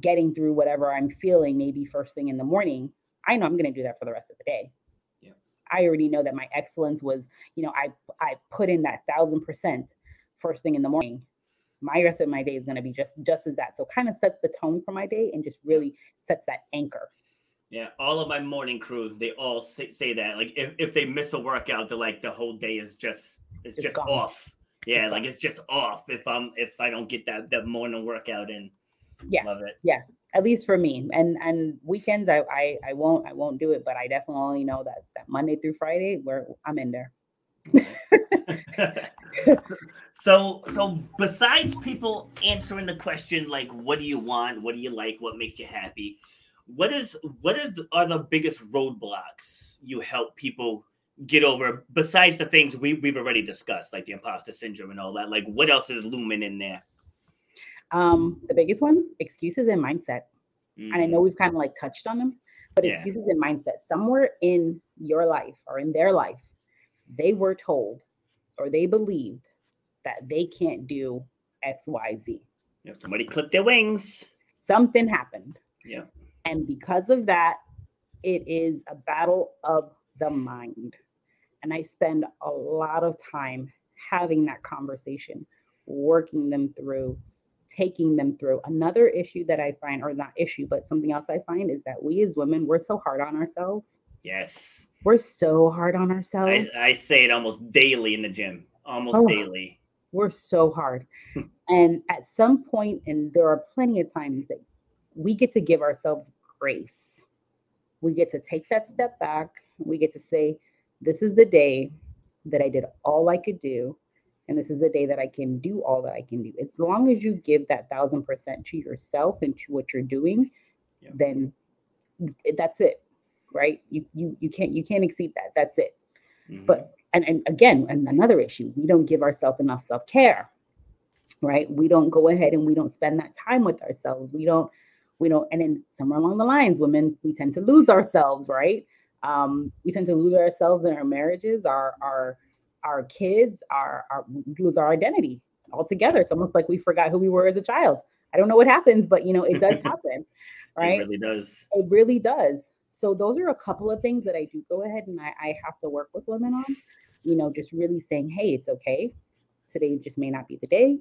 getting through whatever I'm feeling, maybe first thing in the morning, I know I'm going to do that for the rest of the day. Yeah. I already know that my excellence was, you know, I I put in that thousand percent first thing in the morning. My rest of my day is going to be just just as that. So kind of sets the tone for my day and just really sets that anchor. Yeah, all of my morning crew, they all say, say that. Like if, if they miss a workout, they're like the whole day is just it's Just just gone. off. Yeah, Just like gone. it's just off if I'm if I don't get that that morning workout in. Yeah. Love it. Yeah. At least for me and and weekends I, I i won't i won't do it but i definitely know that that monday through friday where i'm in there so so besides people answering the question like what do you want what do you like what makes you happy what is what are the, are the biggest roadblocks you help people get over besides the things we, we've already discussed like the imposter syndrome and all that like what else is looming in there um the biggest ones excuses and mindset and I know we've kind of like touched on them, but Yeah. excuses and mindset somewhere in your life or in their life, they were told or they believed that they can't do X, Y, Z. Somebody clipped their wings Something happened. Yeah. And because of that, it is a battle of the mind. And I spend a lot of time having that conversation, working them through, taking them through. Another issue that I find, or not issue, but something else I find is that we as women, we're so hard on ourselves. yes We're so hard on I, ourselves. I say it almost daily in the gym almost Oh. daily we're so hard. Hmm. and at some point, and there are plenty of times that we get to give ourselves grace. We get to take that step back. We get to say, This is the day that I did all I could do. And this is a day that I can do all that I can do. As long as you give that thousand percent to yourself and to what you're doing, Yeah. then that's it. Right. You you you can't you can't exceed that. That's it Mhm. but and, and again and another issue we don't give ourselves enough self-care right we don't go ahead and we don't spend that time with ourselves we don't we don't and then somewhere along the lines women we tend to lose ourselves right um we tend to lose ourselves in our marriages our our our kids our, our lose our identity altogether it's almost like we forgot who we were as a child i don't know what happens but you know it does happen right it really does it really does. So those are a couple of things that I do go ahead and I, I have to work with women on. You know, just really saying, hey, it's okay. Today just may not be the day.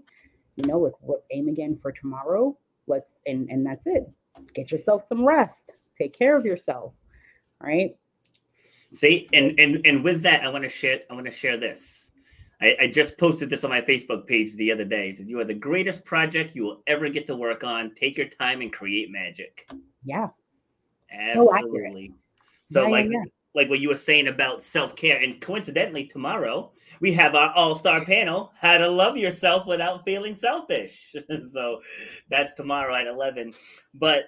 You know, let, let's aim again for tomorrow. Let's and and that's it. Get yourself some rest. Take care of yourself. Right. See, and and and with that, I want to share. I want to share this. I, I just posted this on my Facebook page the other day. It Said you are the greatest project you will ever get to work on. Take your time and create magic. Yeah. Absolutely. So, Yeah, yeah, like, yeah. like what you were saying about self care, and coincidentally, tomorrow we have our all star panel: How to Love Yourself Without Feeling Selfish. so that's tomorrow at eleven. But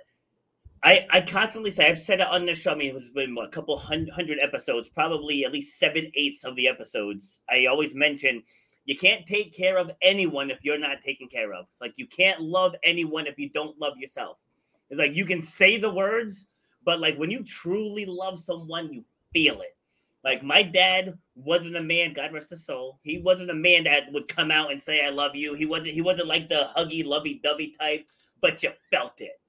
I, I constantly say I've said it on the show. I mean, it's been what, a couple hun- hundred episodes, probably at least seven eighths of the episodes. I always mention you can't take care of anyone if you're not taken care of. Like you can't love anyone if you don't love yourself. It's like you can say the words, but like when you truly love someone, you feel it. Like my dad wasn't a man, God rest his soul. He wasn't a man that would come out and say I love you. He wasn't he wasn't like the huggy, lovey dovey type, but you felt it.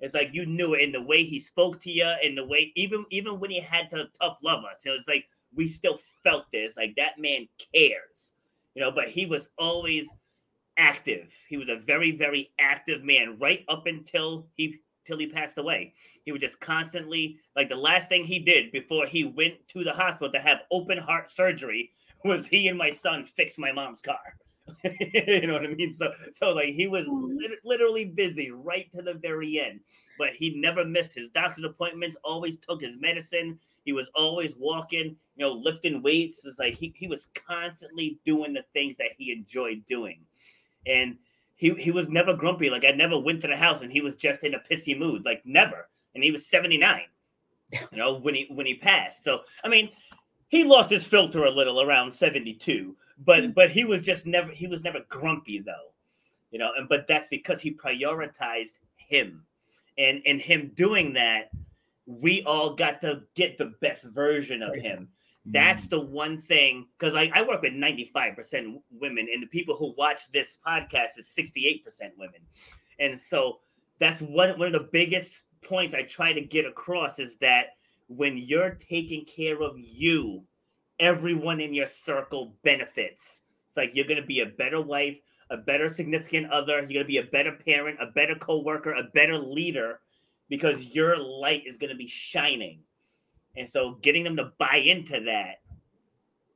It's like you knew it in the way he spoke to you, in the way even even when he had to tough love us. You know, it's like we still felt this. Like that man cares, you know. But he was always active. He was a very very active man right up until he till he passed away. He was just constantly like the last thing he did before he went to the hospital to have open heart surgery was he and my son fixed my mom's car. you know what I mean? So, so like he was mm-hmm. lit- literally busy right to the very end, but he never missed his doctor's appointments. Always took his medicine. He was always walking, you know, lifting weights. It's like he he was constantly doing the things that he enjoyed doing, and he he was never grumpy. Like I never went to the house and he was just in a pissy mood. Like never. And he was seventy nine. You know when he when he passed. So I mean, he lost his filter a little around 72 but hmm. but he was just never he was never grumpy though you know and but that's because he prioritized him. And and him doing that we all got to get the best version of him. Hmm. That's the one thing because I, I work with 95% women and the people who watch this podcast is 68% women. And so that's one, one of the biggest points i try to get across is that when you're taking care of you, everyone in your circle benefits. It's like you're going to be a better wife, a better significant other, you're going to be a better parent, a better coworker, a better leader because your light is going to be shining. And so getting them to buy into that,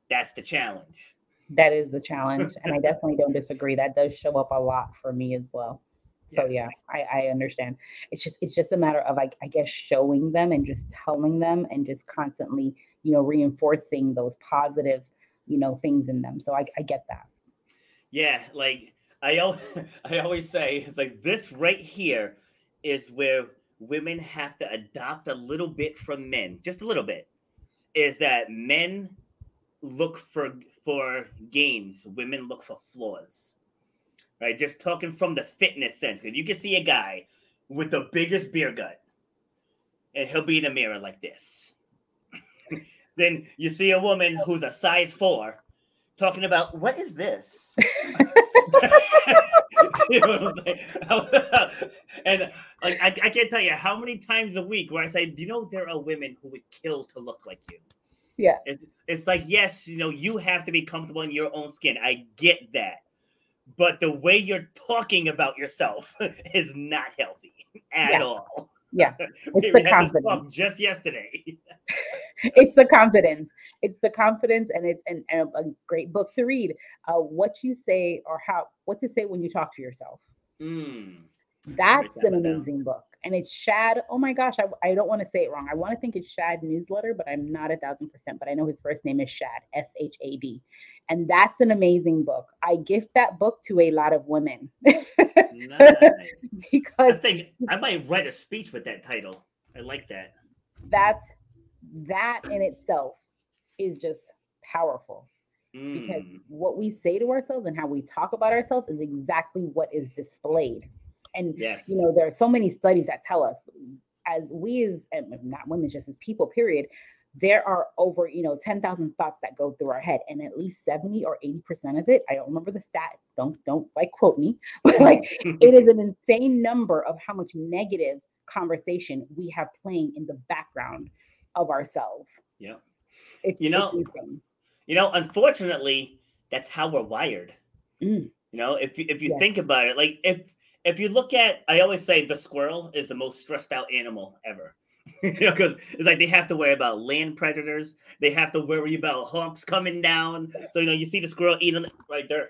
that's the challenge. That is the challenge. and I definitely don't disagree. That does show up a lot for me as well. So yes. yeah, I, I understand. It's just it's just a matter of like I guess showing them and just telling them and just constantly, you know, reinforcing those positive, you know, things in them. So I, I get that. Yeah, like I always, I always say it's like this right here is where women have to adopt a little bit from men, just a little bit. Is that men look for for gains, women look for flaws. Right? Just talking from the fitness sense. Because you can see a guy with the biggest beer gut, and he'll be in the mirror like this. then you see a woman who's a size four talking about what is this? you know and like I, I can't tell you how many times a week where I say, Do you know there are women who would kill to look like you? Yeah. It's, it's like, yes, you know, you have to be comfortable in your own skin. I get that. But the way you're talking about yourself is not healthy at yeah. all. Yeah. It's the confidence. Just yesterday. it's the confidence. It's the confidence, and it's and a great book to read. Uh, what you say or how what to say when you talk to yourself. Mm. That's an amazing down. book. And it's Shad. Oh my gosh, I, I don't want to say it wrong. I want to think it's Shad newsletter, but I'm not a thousand percent. But I know his first name is Shad, S H A D. And that's an amazing book. I gift that book to a lot of women. nice. because I think I might write a speech with that title. I like that. That's that in itself is just powerful. Mm. Because what we say to ourselves and how we talk about ourselves is exactly what is displayed and yes. you know, there are so many studies that tell us as we as not women, just as people, period, there are over, you know, 10,000 thoughts that go through our head. And at least 70 or 80% of it, I don't remember the stat, don't, don't like quote me, but like it is an insane number of how much negative conversation we have playing in the background of ourselves. Yeah. It's, you know, you know, unfortunately, that's how we're wired. Mm. You know, if you if you yeah. think about it, like if if you look at, I always say the squirrel is the most stressed out animal ever. you know, because it's like they have to worry about land predators. They have to worry about hawks coming down. So you know, you see the squirrel eating right there.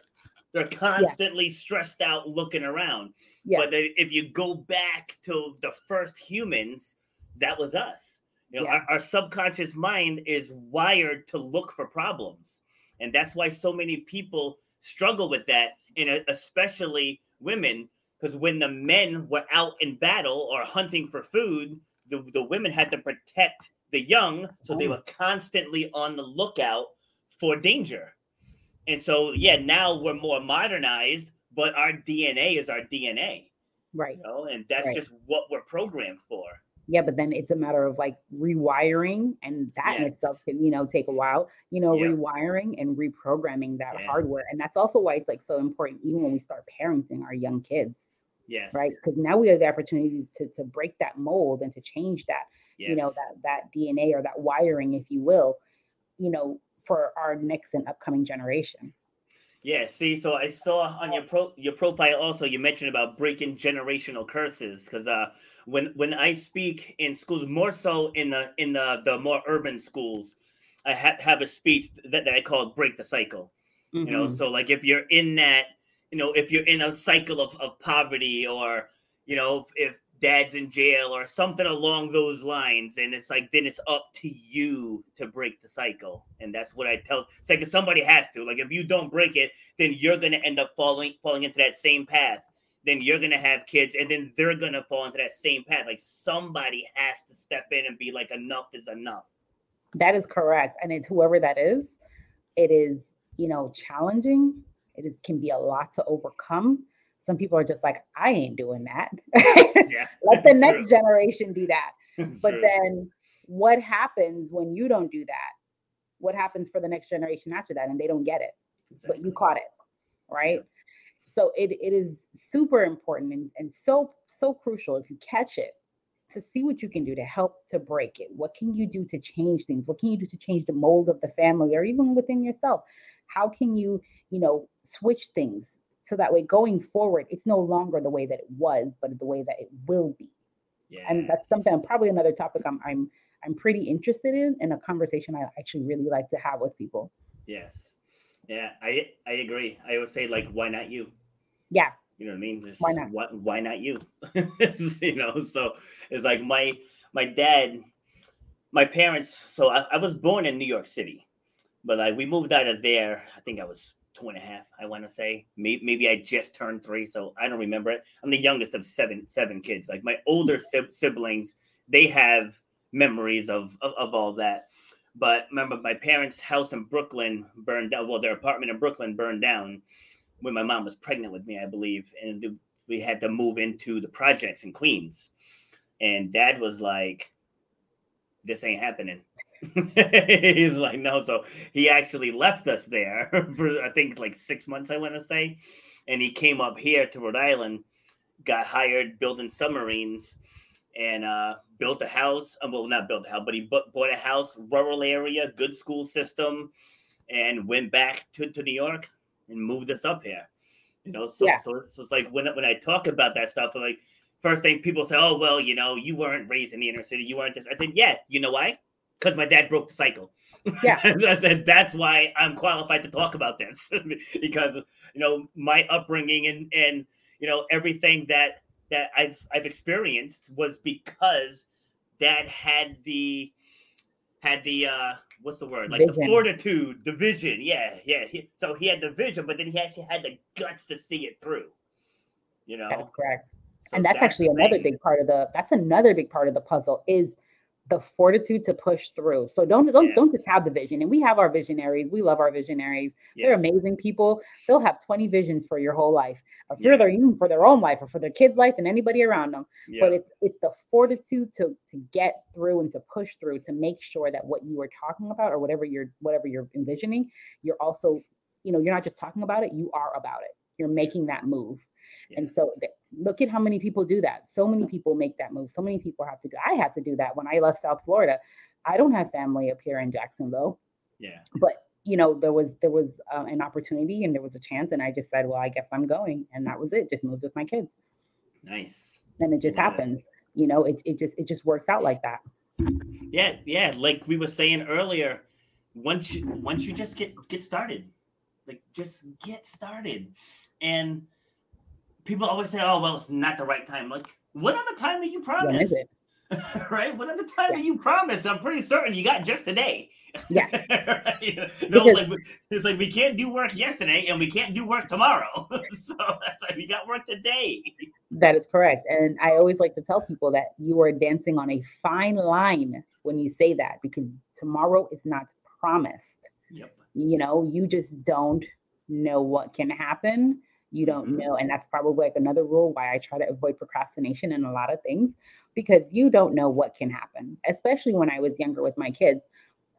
They're constantly yeah. stressed out looking around. Yeah. But they, if you go back to the first humans, that was us. You know, yeah. our, our subconscious mind is wired to look for problems, and that's why so many people struggle with that, and uh, especially women because when the men were out in battle or hunting for food, the, the women had to protect the young, so they were constantly on the lookout for danger. And so, yeah, now we're more modernized, but our DNA is our DNA. Right. You know? And that's right. just what we're programmed for. Yeah, but then it's a matter of like rewiring, and that yes. in itself can, you know, take a while, you know, rewiring and reprogramming that yeah. hardware. And that's also why it's like so important, even when we start parenting our young kids. Yes. Right. Because now we have the opportunity to, to break that mold and to change that, yes. you know, that that DNA or that wiring, if you will, you know, for our next and upcoming generation. Yeah, see, so I saw on your pro your profile also you mentioned about breaking generational curses because uh when when I speak in schools more so in the in the the more urban schools I ha- have a speech that, that I call break the cycle. Mm-hmm. You know, mm-hmm. so like if you're in that you know, if you're in a cycle of, of poverty or, you know, if, if dad's in jail or something along those lines. And it's like, then it's up to you to break the cycle. And that's what I tell. It's like somebody has to, like, if you don't break it, then you're going to end up falling, falling into that same path. Then you're going to have kids and then they're going to fall into that same path. Like somebody has to step in and be like, enough is enough. That is correct. And it's whoever that is, it is, you know, challenging it is, can be a lot to overcome. Some people are just like, I ain't doing that. Yeah, Let the next true. generation do that. but true. then what happens when you don't do that? What happens for the next generation after that? And they don't get it, exactly. but you caught it, right? Yeah. So it, it is super important and, and so, so crucial if you catch it to see what you can do to help to break it. What can you do to change things? What can you do to change the mold of the family or even within yourself? How can you, you know, switch things so that way going forward, it's no longer the way that it was, but the way that it will be. Yeah. and that's something probably another topic I'm I'm I'm pretty interested in and a conversation I actually really like to have with people. Yes. Yeah, I I agree. I would say like, why not you? Yeah, You know what I mean? Just Why not? Why, why not you? you know, so it's like my my dad, my parents. So I, I was born in New York City, but like we moved out of there. I think I was two and a half. I want to say maybe, maybe I just turned three, so I don't remember it. I'm the youngest of seven seven kids. Like my older mm. siblings, they have memories of, of of all that. But remember, my parents' house in Brooklyn burned down. Well, their apartment in Brooklyn burned down when my mom was pregnant with me, I believe, and we had to move into the projects in Queens. And Dad was like, "This ain't happening." He's like, "No." So he actually left us there for I think like six months. I want to say, and he came up here to Rhode Island, got hired building submarines, and uh, built a house. uh, Well, not built a house, but he bu- bought a house, rural area, good school system, and went back to, to New York and moved us up here. You know, so Yeah. so, so it's like when when I talk about that stuff, like first thing people say, "Oh, well, you know, you weren't raised in the inner city, you weren't this." I said, "Yeah, you know why? Because my dad broke the cycle." Yeah. I said that's why I'm qualified to talk about this. Because you know my upbringing and and you know everything that that I've I've experienced was because dad had the had the uh what's the word? Like the fortitude the vision. Yeah yeah. He, so he had the vision but then he actually had the guts to see it through you know? That's correct. So and that's, actually another big part of the that's another big part of the puzzle is the fortitude to push through. So don't don't Yes. don't just have the vision. And we have our visionaries. We love our visionaries. They're amazing people. They'll have 20 visions for your whole life, or for Yeah. their even for their own life, or for their kids' life, and anybody around them. yeah. But it's it's the fortitude to to get through and to push through to make sure that what you are talking about or whatever you're whatever you're envisioning, you're also, you know, you're not just talking about it, you are about it. You're making that move. And so th- look at how many people do that. So many people make that move. So many people have to do. I had to do that when I left South Florida. I don't have family up here in Jacksonville, yeah but you know there was there was uh, an opportunity and there was a chance, and I just said, well, I guess I'm going, and that was it. Just moved with my kids, nice and it just it. happens. You know, it it just it just works out like that. Yeah, yeah. Like we were saying earlier, once you once you just get get started, like just get started, and people always say, "Oh, well, it's not the right time." Like, what other time are you promised? right? What other time are you promised? I'm pretty certain you got just today. Yeah. Right? No, Because- like it's like we can't do work yesterday and we can't do work tomorrow. so that's like we got work today. That is correct. And I always like to tell people that you are dancing on a fine line when you say that because tomorrow is not promised. Yep. You know you just don't know what can happen. You don't Mhm. know and that's probably like another rule why i try to avoid procrastination in a lot of things because you don't know what can happen especially when i was younger with my kids.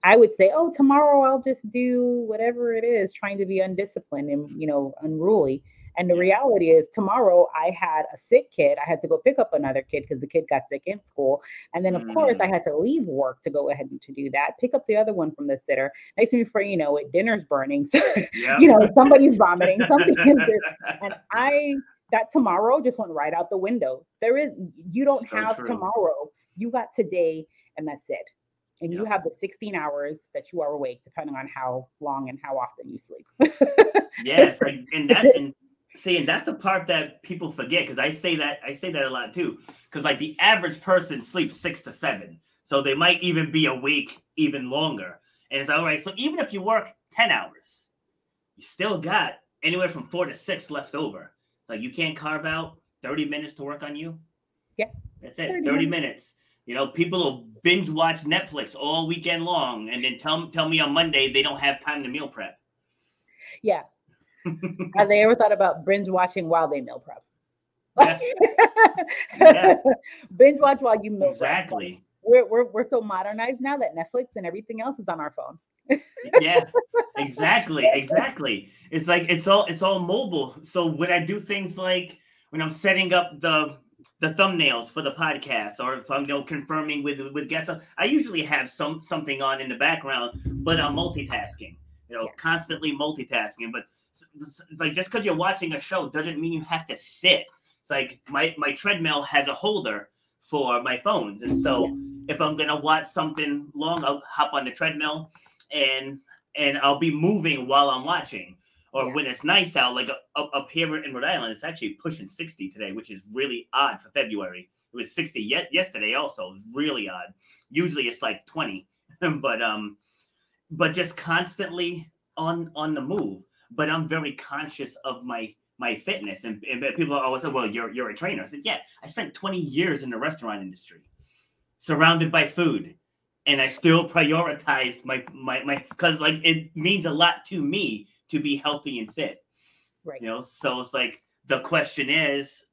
I would say oh tomorrow i'll just do whatever it is trying to be undisciplined and you know unruly and the reality is tomorrow i had a sick kid i had to go pick up another kid because the kid got sick in school. And then of course Mm. i had to leave work to go ahead and to do that pick up the other one from the sitter. Next thing before you know it dinner's burning so Yep. you know somebody's vomiting something and i that tomorrow just went right out the window. There is you don't So have true. tomorrow. You got today and that's it. And you have the 16 hours that you are awake depending on how long and how often you sleep. Yes, and that and see, and that's the part that people forget because I say that I say that a lot too. Because like the average person sleeps six to seven, so they might even be awake even longer. And it's all right. So even if you work ten hours, you still got anywhere from four to six left over. Like you can't carve out thirty minutes to work on you. Yeah. that's it. 30 Thirty minutes. minutes. You know, people will binge watch Netflix all weekend long, and then tell tell me on Monday they don't have time to meal prep. yeah have they ever thought about binge watching while they meal prep Yeah. Yeah. binge watch while you meal prep Exactly. we're, we're, we're so modernized now that netflix and everything else is on our phone yeah exactly exactly it's like it's all it's all mobile so when i do things like when i'm setting up the the thumbnails for the podcast or if i'm you know confirming with with guests i usually have some something on in the background but i'm multitasking you know Yeah. constantly multitasking but it's like just because you're watching a show doesn't mean you have to sit it's like my my treadmill has a holder for my phones. And so if I'm gonna watch something long, I'll hop on the treadmill and and I'll be moving while I'm watching. Or Yeah. when it's nice out, like up, up here in Rhode Island, it's actually pushing 60 today, which is really odd for February. It was 60 yet yesterday also. It was really odd. Usually it's like 20. but um but just constantly on on the move. But I'm very conscious of my my fitness. And, and people always say, Well, you're you're a trainer. I said, Yeah, I spent 20 years in the restaurant industry, surrounded by food. And I still prioritize my my my because like it means a lot to me to be healthy and fit. Right. You know, so it's like the question is,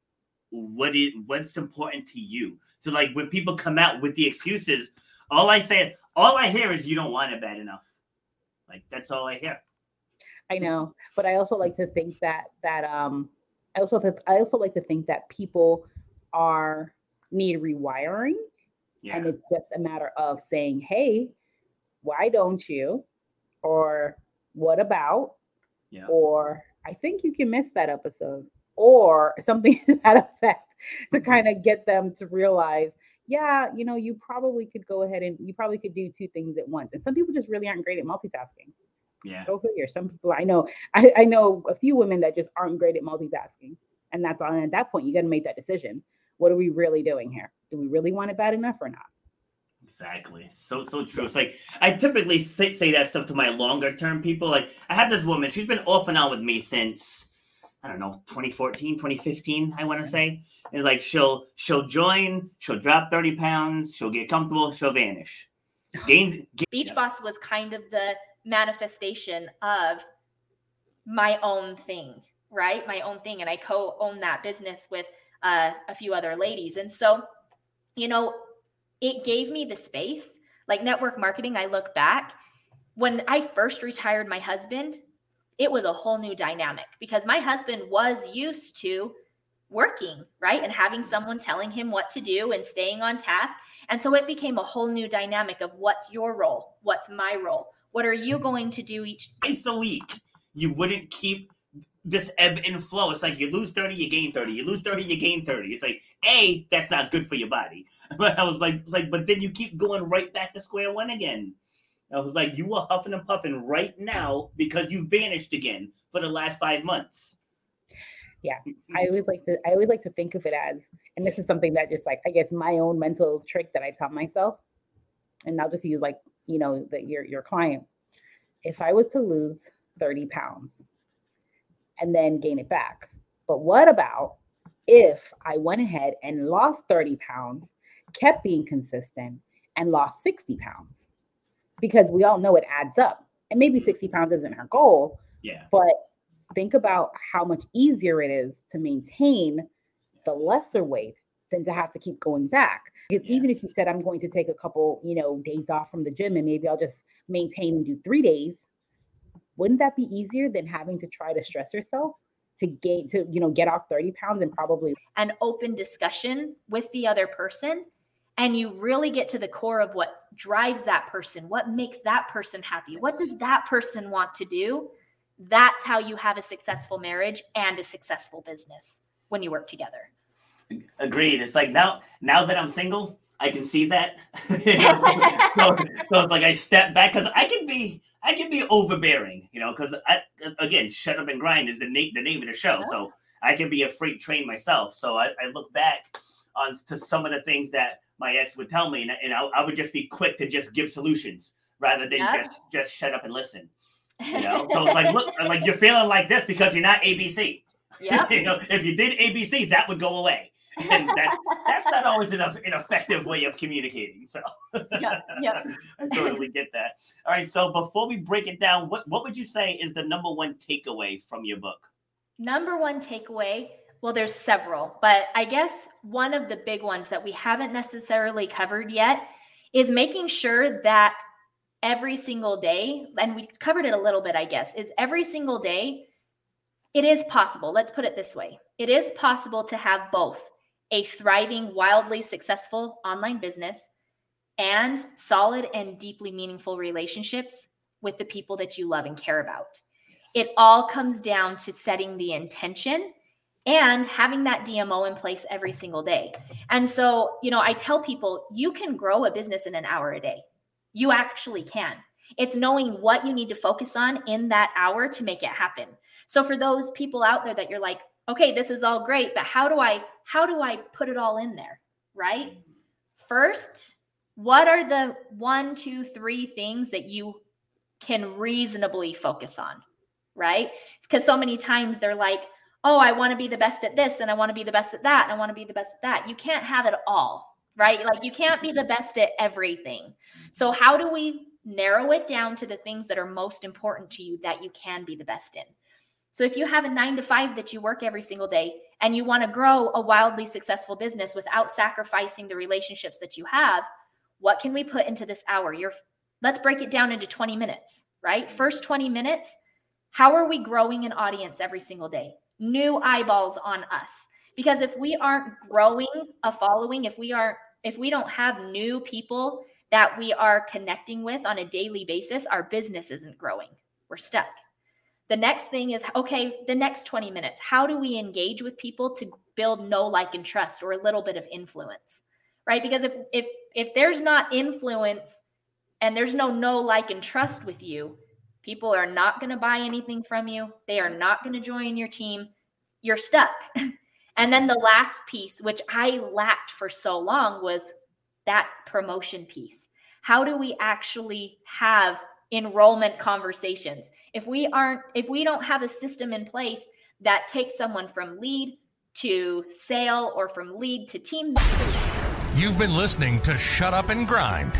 what is what's important to you? So like when people come out with the excuses, all I say, all I hear is you don't want it bad enough. Like that's all I hear. I know, but I also like to think that that um I also th- I also like to think that people are need rewiring Yeah. and it's just a matter of saying, "Hey, why don't you?" or "What about?" Yeah. or "I think you can miss that episode," or something to that effect to Mm-hmm. kind of get them to realize, yeah, you know, you probably could go ahead and you probably could do two things at once. And some people just really aren't great at multitasking. Yeah. Go figure. Some people I know, I, I know a few women that just aren't great at multitasking. And that's on at that point, you got to make that decision. What are we really doing here? Do we really want it bad enough or not? Exactly. So so true. It's like I typically say, say that stuff to my longer term people. Like I have this woman, she's been off and on with me since I don't know, 2014, 2015, I want to mm-hmm. say. And like she'll she'll join, she'll drop 30 pounds, she'll get comfortable, she'll vanish. Gain, gain Beach Boss was kind of the manifestation of my own thing, right? My own thing. And I co own that business with uh, a few other ladies. And so, you know, it gave me the space. Like network marketing, I look back when I first retired my husband, it was a whole new dynamic because my husband was used to working, right? And having someone telling him what to do and staying on task. And so it became a whole new dynamic of what's your role? What's my role? What are you going to do each twice a week, you wouldn't keep this ebb and flow. It's like you lose 30, you gain 30. You lose 30, you gain 30. It's like, A, that's not good for your body. But I was like, was like, but then you keep going right back to square one again. I was like, you are huffing and puffing right now because you vanished again for the last five months. Yeah. I always like to I always like to think of it as, and this is something that just like I guess my own mental trick that I tell myself, and I'll just use like you know that your your client. If I was to lose 30 pounds and then gain it back, but what about if I went ahead and lost 30 pounds, kept being consistent, and lost 60 pounds? Because we all know it adds up. And maybe 60 pounds isn't her goal, Yeah. but think about how much easier it is to maintain the lesser weight than to have to keep going back. Because even if you said I'm going to take a couple, you know, days off from the gym and maybe I'll just maintain and do 3 days, wouldn't that be easier than having to try to stress yourself to gain to, you know, get off 30 pounds and probably an open discussion with the other person and you really get to the core of what drives that person what makes that person happy what does that person want to do? That's how you have a successful marriage and a successful business when you work together Agreed. It's like now, now that I'm single, I can see that. So, so it's like I step back because I can be, I can be overbearing, you know. Because I, again, shut up and grind is the name, the name of the show. So I can be a freight train myself. So I, I look back on to some of the things that my ex would tell me, and, and I, I would just be quick to just give solutions rather than Yeah. just just shut up and listen. You know. So it's like, look, like you're feeling like this because you're not ABC. yeah you know, if you did ABC, that would go away. And that, that's not always an, an effective way of communicating. So yeah yeah I totally get that. All right. So before we break it down, what, what would you say is the number one takeaway from your book? Number one takeaway well, there's several, but I guess one of the big ones that we haven't necessarily covered yet is making sure that every single day, and we covered it a little bit, I guess, is every single day, it is possible. Let's put it this way it is possible to have both a thriving, wildly successful online business and solid and deeply meaningful relationships with the people that you love and care about. It all comes down to setting the intention and having that DMO in place every single day. And so, you know, I tell people you can grow a business in an hour a day. You actually can. It's knowing what you need to focus on in that hour to make it happen. So for those people out there that you're like, okay, this is all great, but how do I how do I put it all in there? Right? First, what are the one, two, three things that you can reasonably focus on? Right? Because so many times they're like, oh, I want to be the best at this and I want to be the best at that and I want to be the best at that. You can't have it all, right? Like you can't be the best at everything. So, how do we narrow it down to the things that are most important to you that you can be the best in? So, if you have a nine to five that you work every single day and you want to grow a wildly successful business without sacrificing the relationships that you have, what can we put into this hour? You're, let's break it down into 20 minutes, right? First 20 minutes, how are we growing an audience every single day? new eyeballs on us. Because if we aren't growing a following, if we aren't, if we don't have new people that we are connecting with on a daily basis, our business isn't growing. We're stuck. The next thing is okay, the next 20 minutes, how do we engage with people to build no like and trust or a little bit of influence? Right? Because if if if there's not influence and there's no no like and trust with you, People are not going to buy anything from you. They are not going to join your team. You're stuck. and then the last piece, which I lacked for so long, was that promotion piece. How do we actually have enrollment conversations? If we aren't, if we don't have a system in place that takes someone from lead to sale or from lead to team. You've been listening to Shut Up and Grind.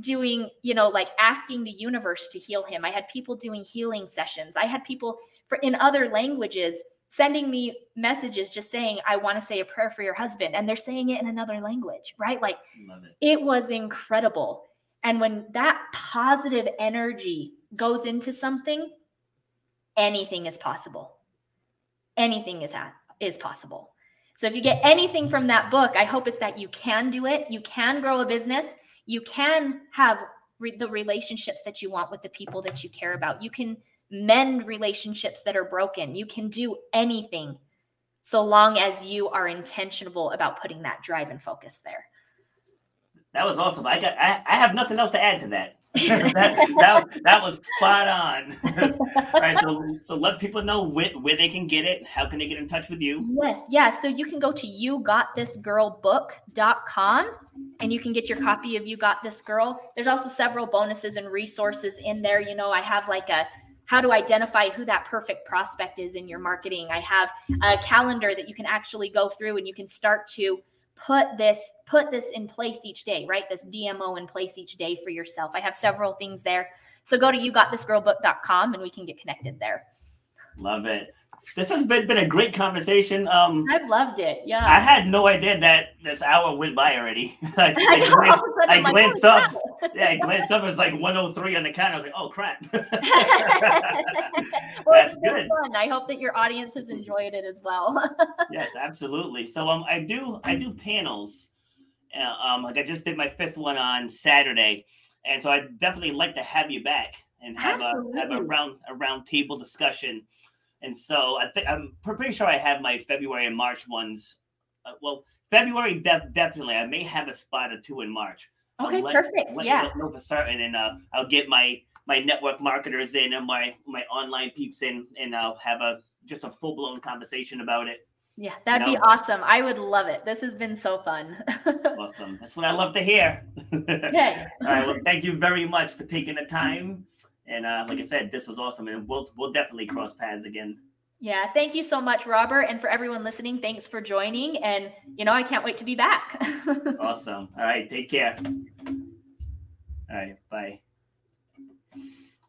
doing, you know, like asking the universe to heal him. I had people doing healing sessions. I had people for in other languages sending me messages just saying, I want to say a prayer for your husband. And they're saying it in another language, right? Like it. it was incredible. And when that positive energy goes into something, anything is possible. Anything is, is possible. So if you get anything from that book, I hope it's that you can do it. You can grow a business you can have re- the relationships that you want with the people that you care about. You can mend relationships that are broken. You can do anything so long as you are intentional about putting that drive and focus there. That was awesome. I got I, I have nothing else to add to that. that, that, that was spot on. All right, so so let people know where, where they can get it. How can they get in touch with you? Yes, yeah. So you can go to yougotthisgirlbook.com and you can get your copy of You Got This Girl. There's also several bonuses and resources in there. You know, I have like a how to identify who that perfect prospect is in your marketing. I have a calendar that you can actually go through and you can start to put this put this in place each day right? This dmo in place each day for yourself. I have several things there. So go to yougotThisGirlBook.com and we can get connected there. Love it this has been, been a great conversation. Um, I've loved it. Yeah. I had no idea that this hour went by already. I, I, glanced, I like, glanced oh, up. Yeah, I glanced up. It was like 103 on the count. I was like, oh crap. well, That's good. Fun. I hope that your audience has enjoyed it as well. yes, absolutely. So um, I do I do panels. Uh, um, like I just did my fifth one on Saturday, and so I definitely like to have you back and have absolutely. a have a round a round table discussion and so I think I'm pretty sure I have my February and March ones. Uh, well, February de- definitely. I may have a spot or two in March. Okay, let, perfect. Let yeah, know for certain, and uh, I'll get my my network marketers in and my my online peeps in, and I'll have a just a full blown conversation about it. Yeah, that'd you know? be awesome. I would love it. This has been so fun. awesome. That's what I love to hear. Okay. All right. Well, thank you very much for taking the time. And uh, like I said, this was awesome, and we'll we'll definitely cross paths again. Yeah, thank you so much, Robert, and for everyone listening. Thanks for joining, and you know I can't wait to be back. awesome. All right, take care. All right, bye.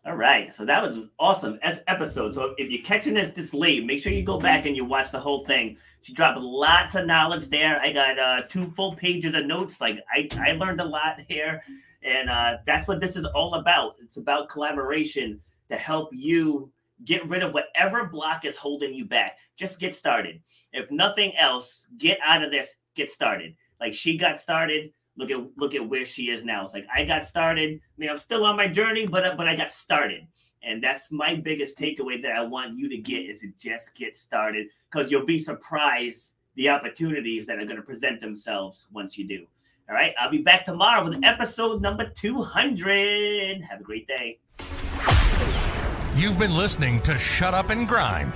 All right, so that was an awesome episode. So if you're catching this this late, make sure you go back and you watch the whole thing. She dropped lots of knowledge there. I got uh, two full pages of notes. Like I, I learned a lot here, and uh, that's what this is all about. It's about collaboration to help you get rid of whatever block is holding you back. Just get started. If nothing else, get out of this. Get started. Like she got started look at look at where she is now. It's like I got started. I mean, I'm still on my journey, but but I got started, and that's my biggest takeaway that I want you to get is to just get started because you'll be surprised the opportunities that are going to present themselves once you do. All right, I'll be back tomorrow with episode number 200. Have a great day. You've been listening to Shut Up and Grind.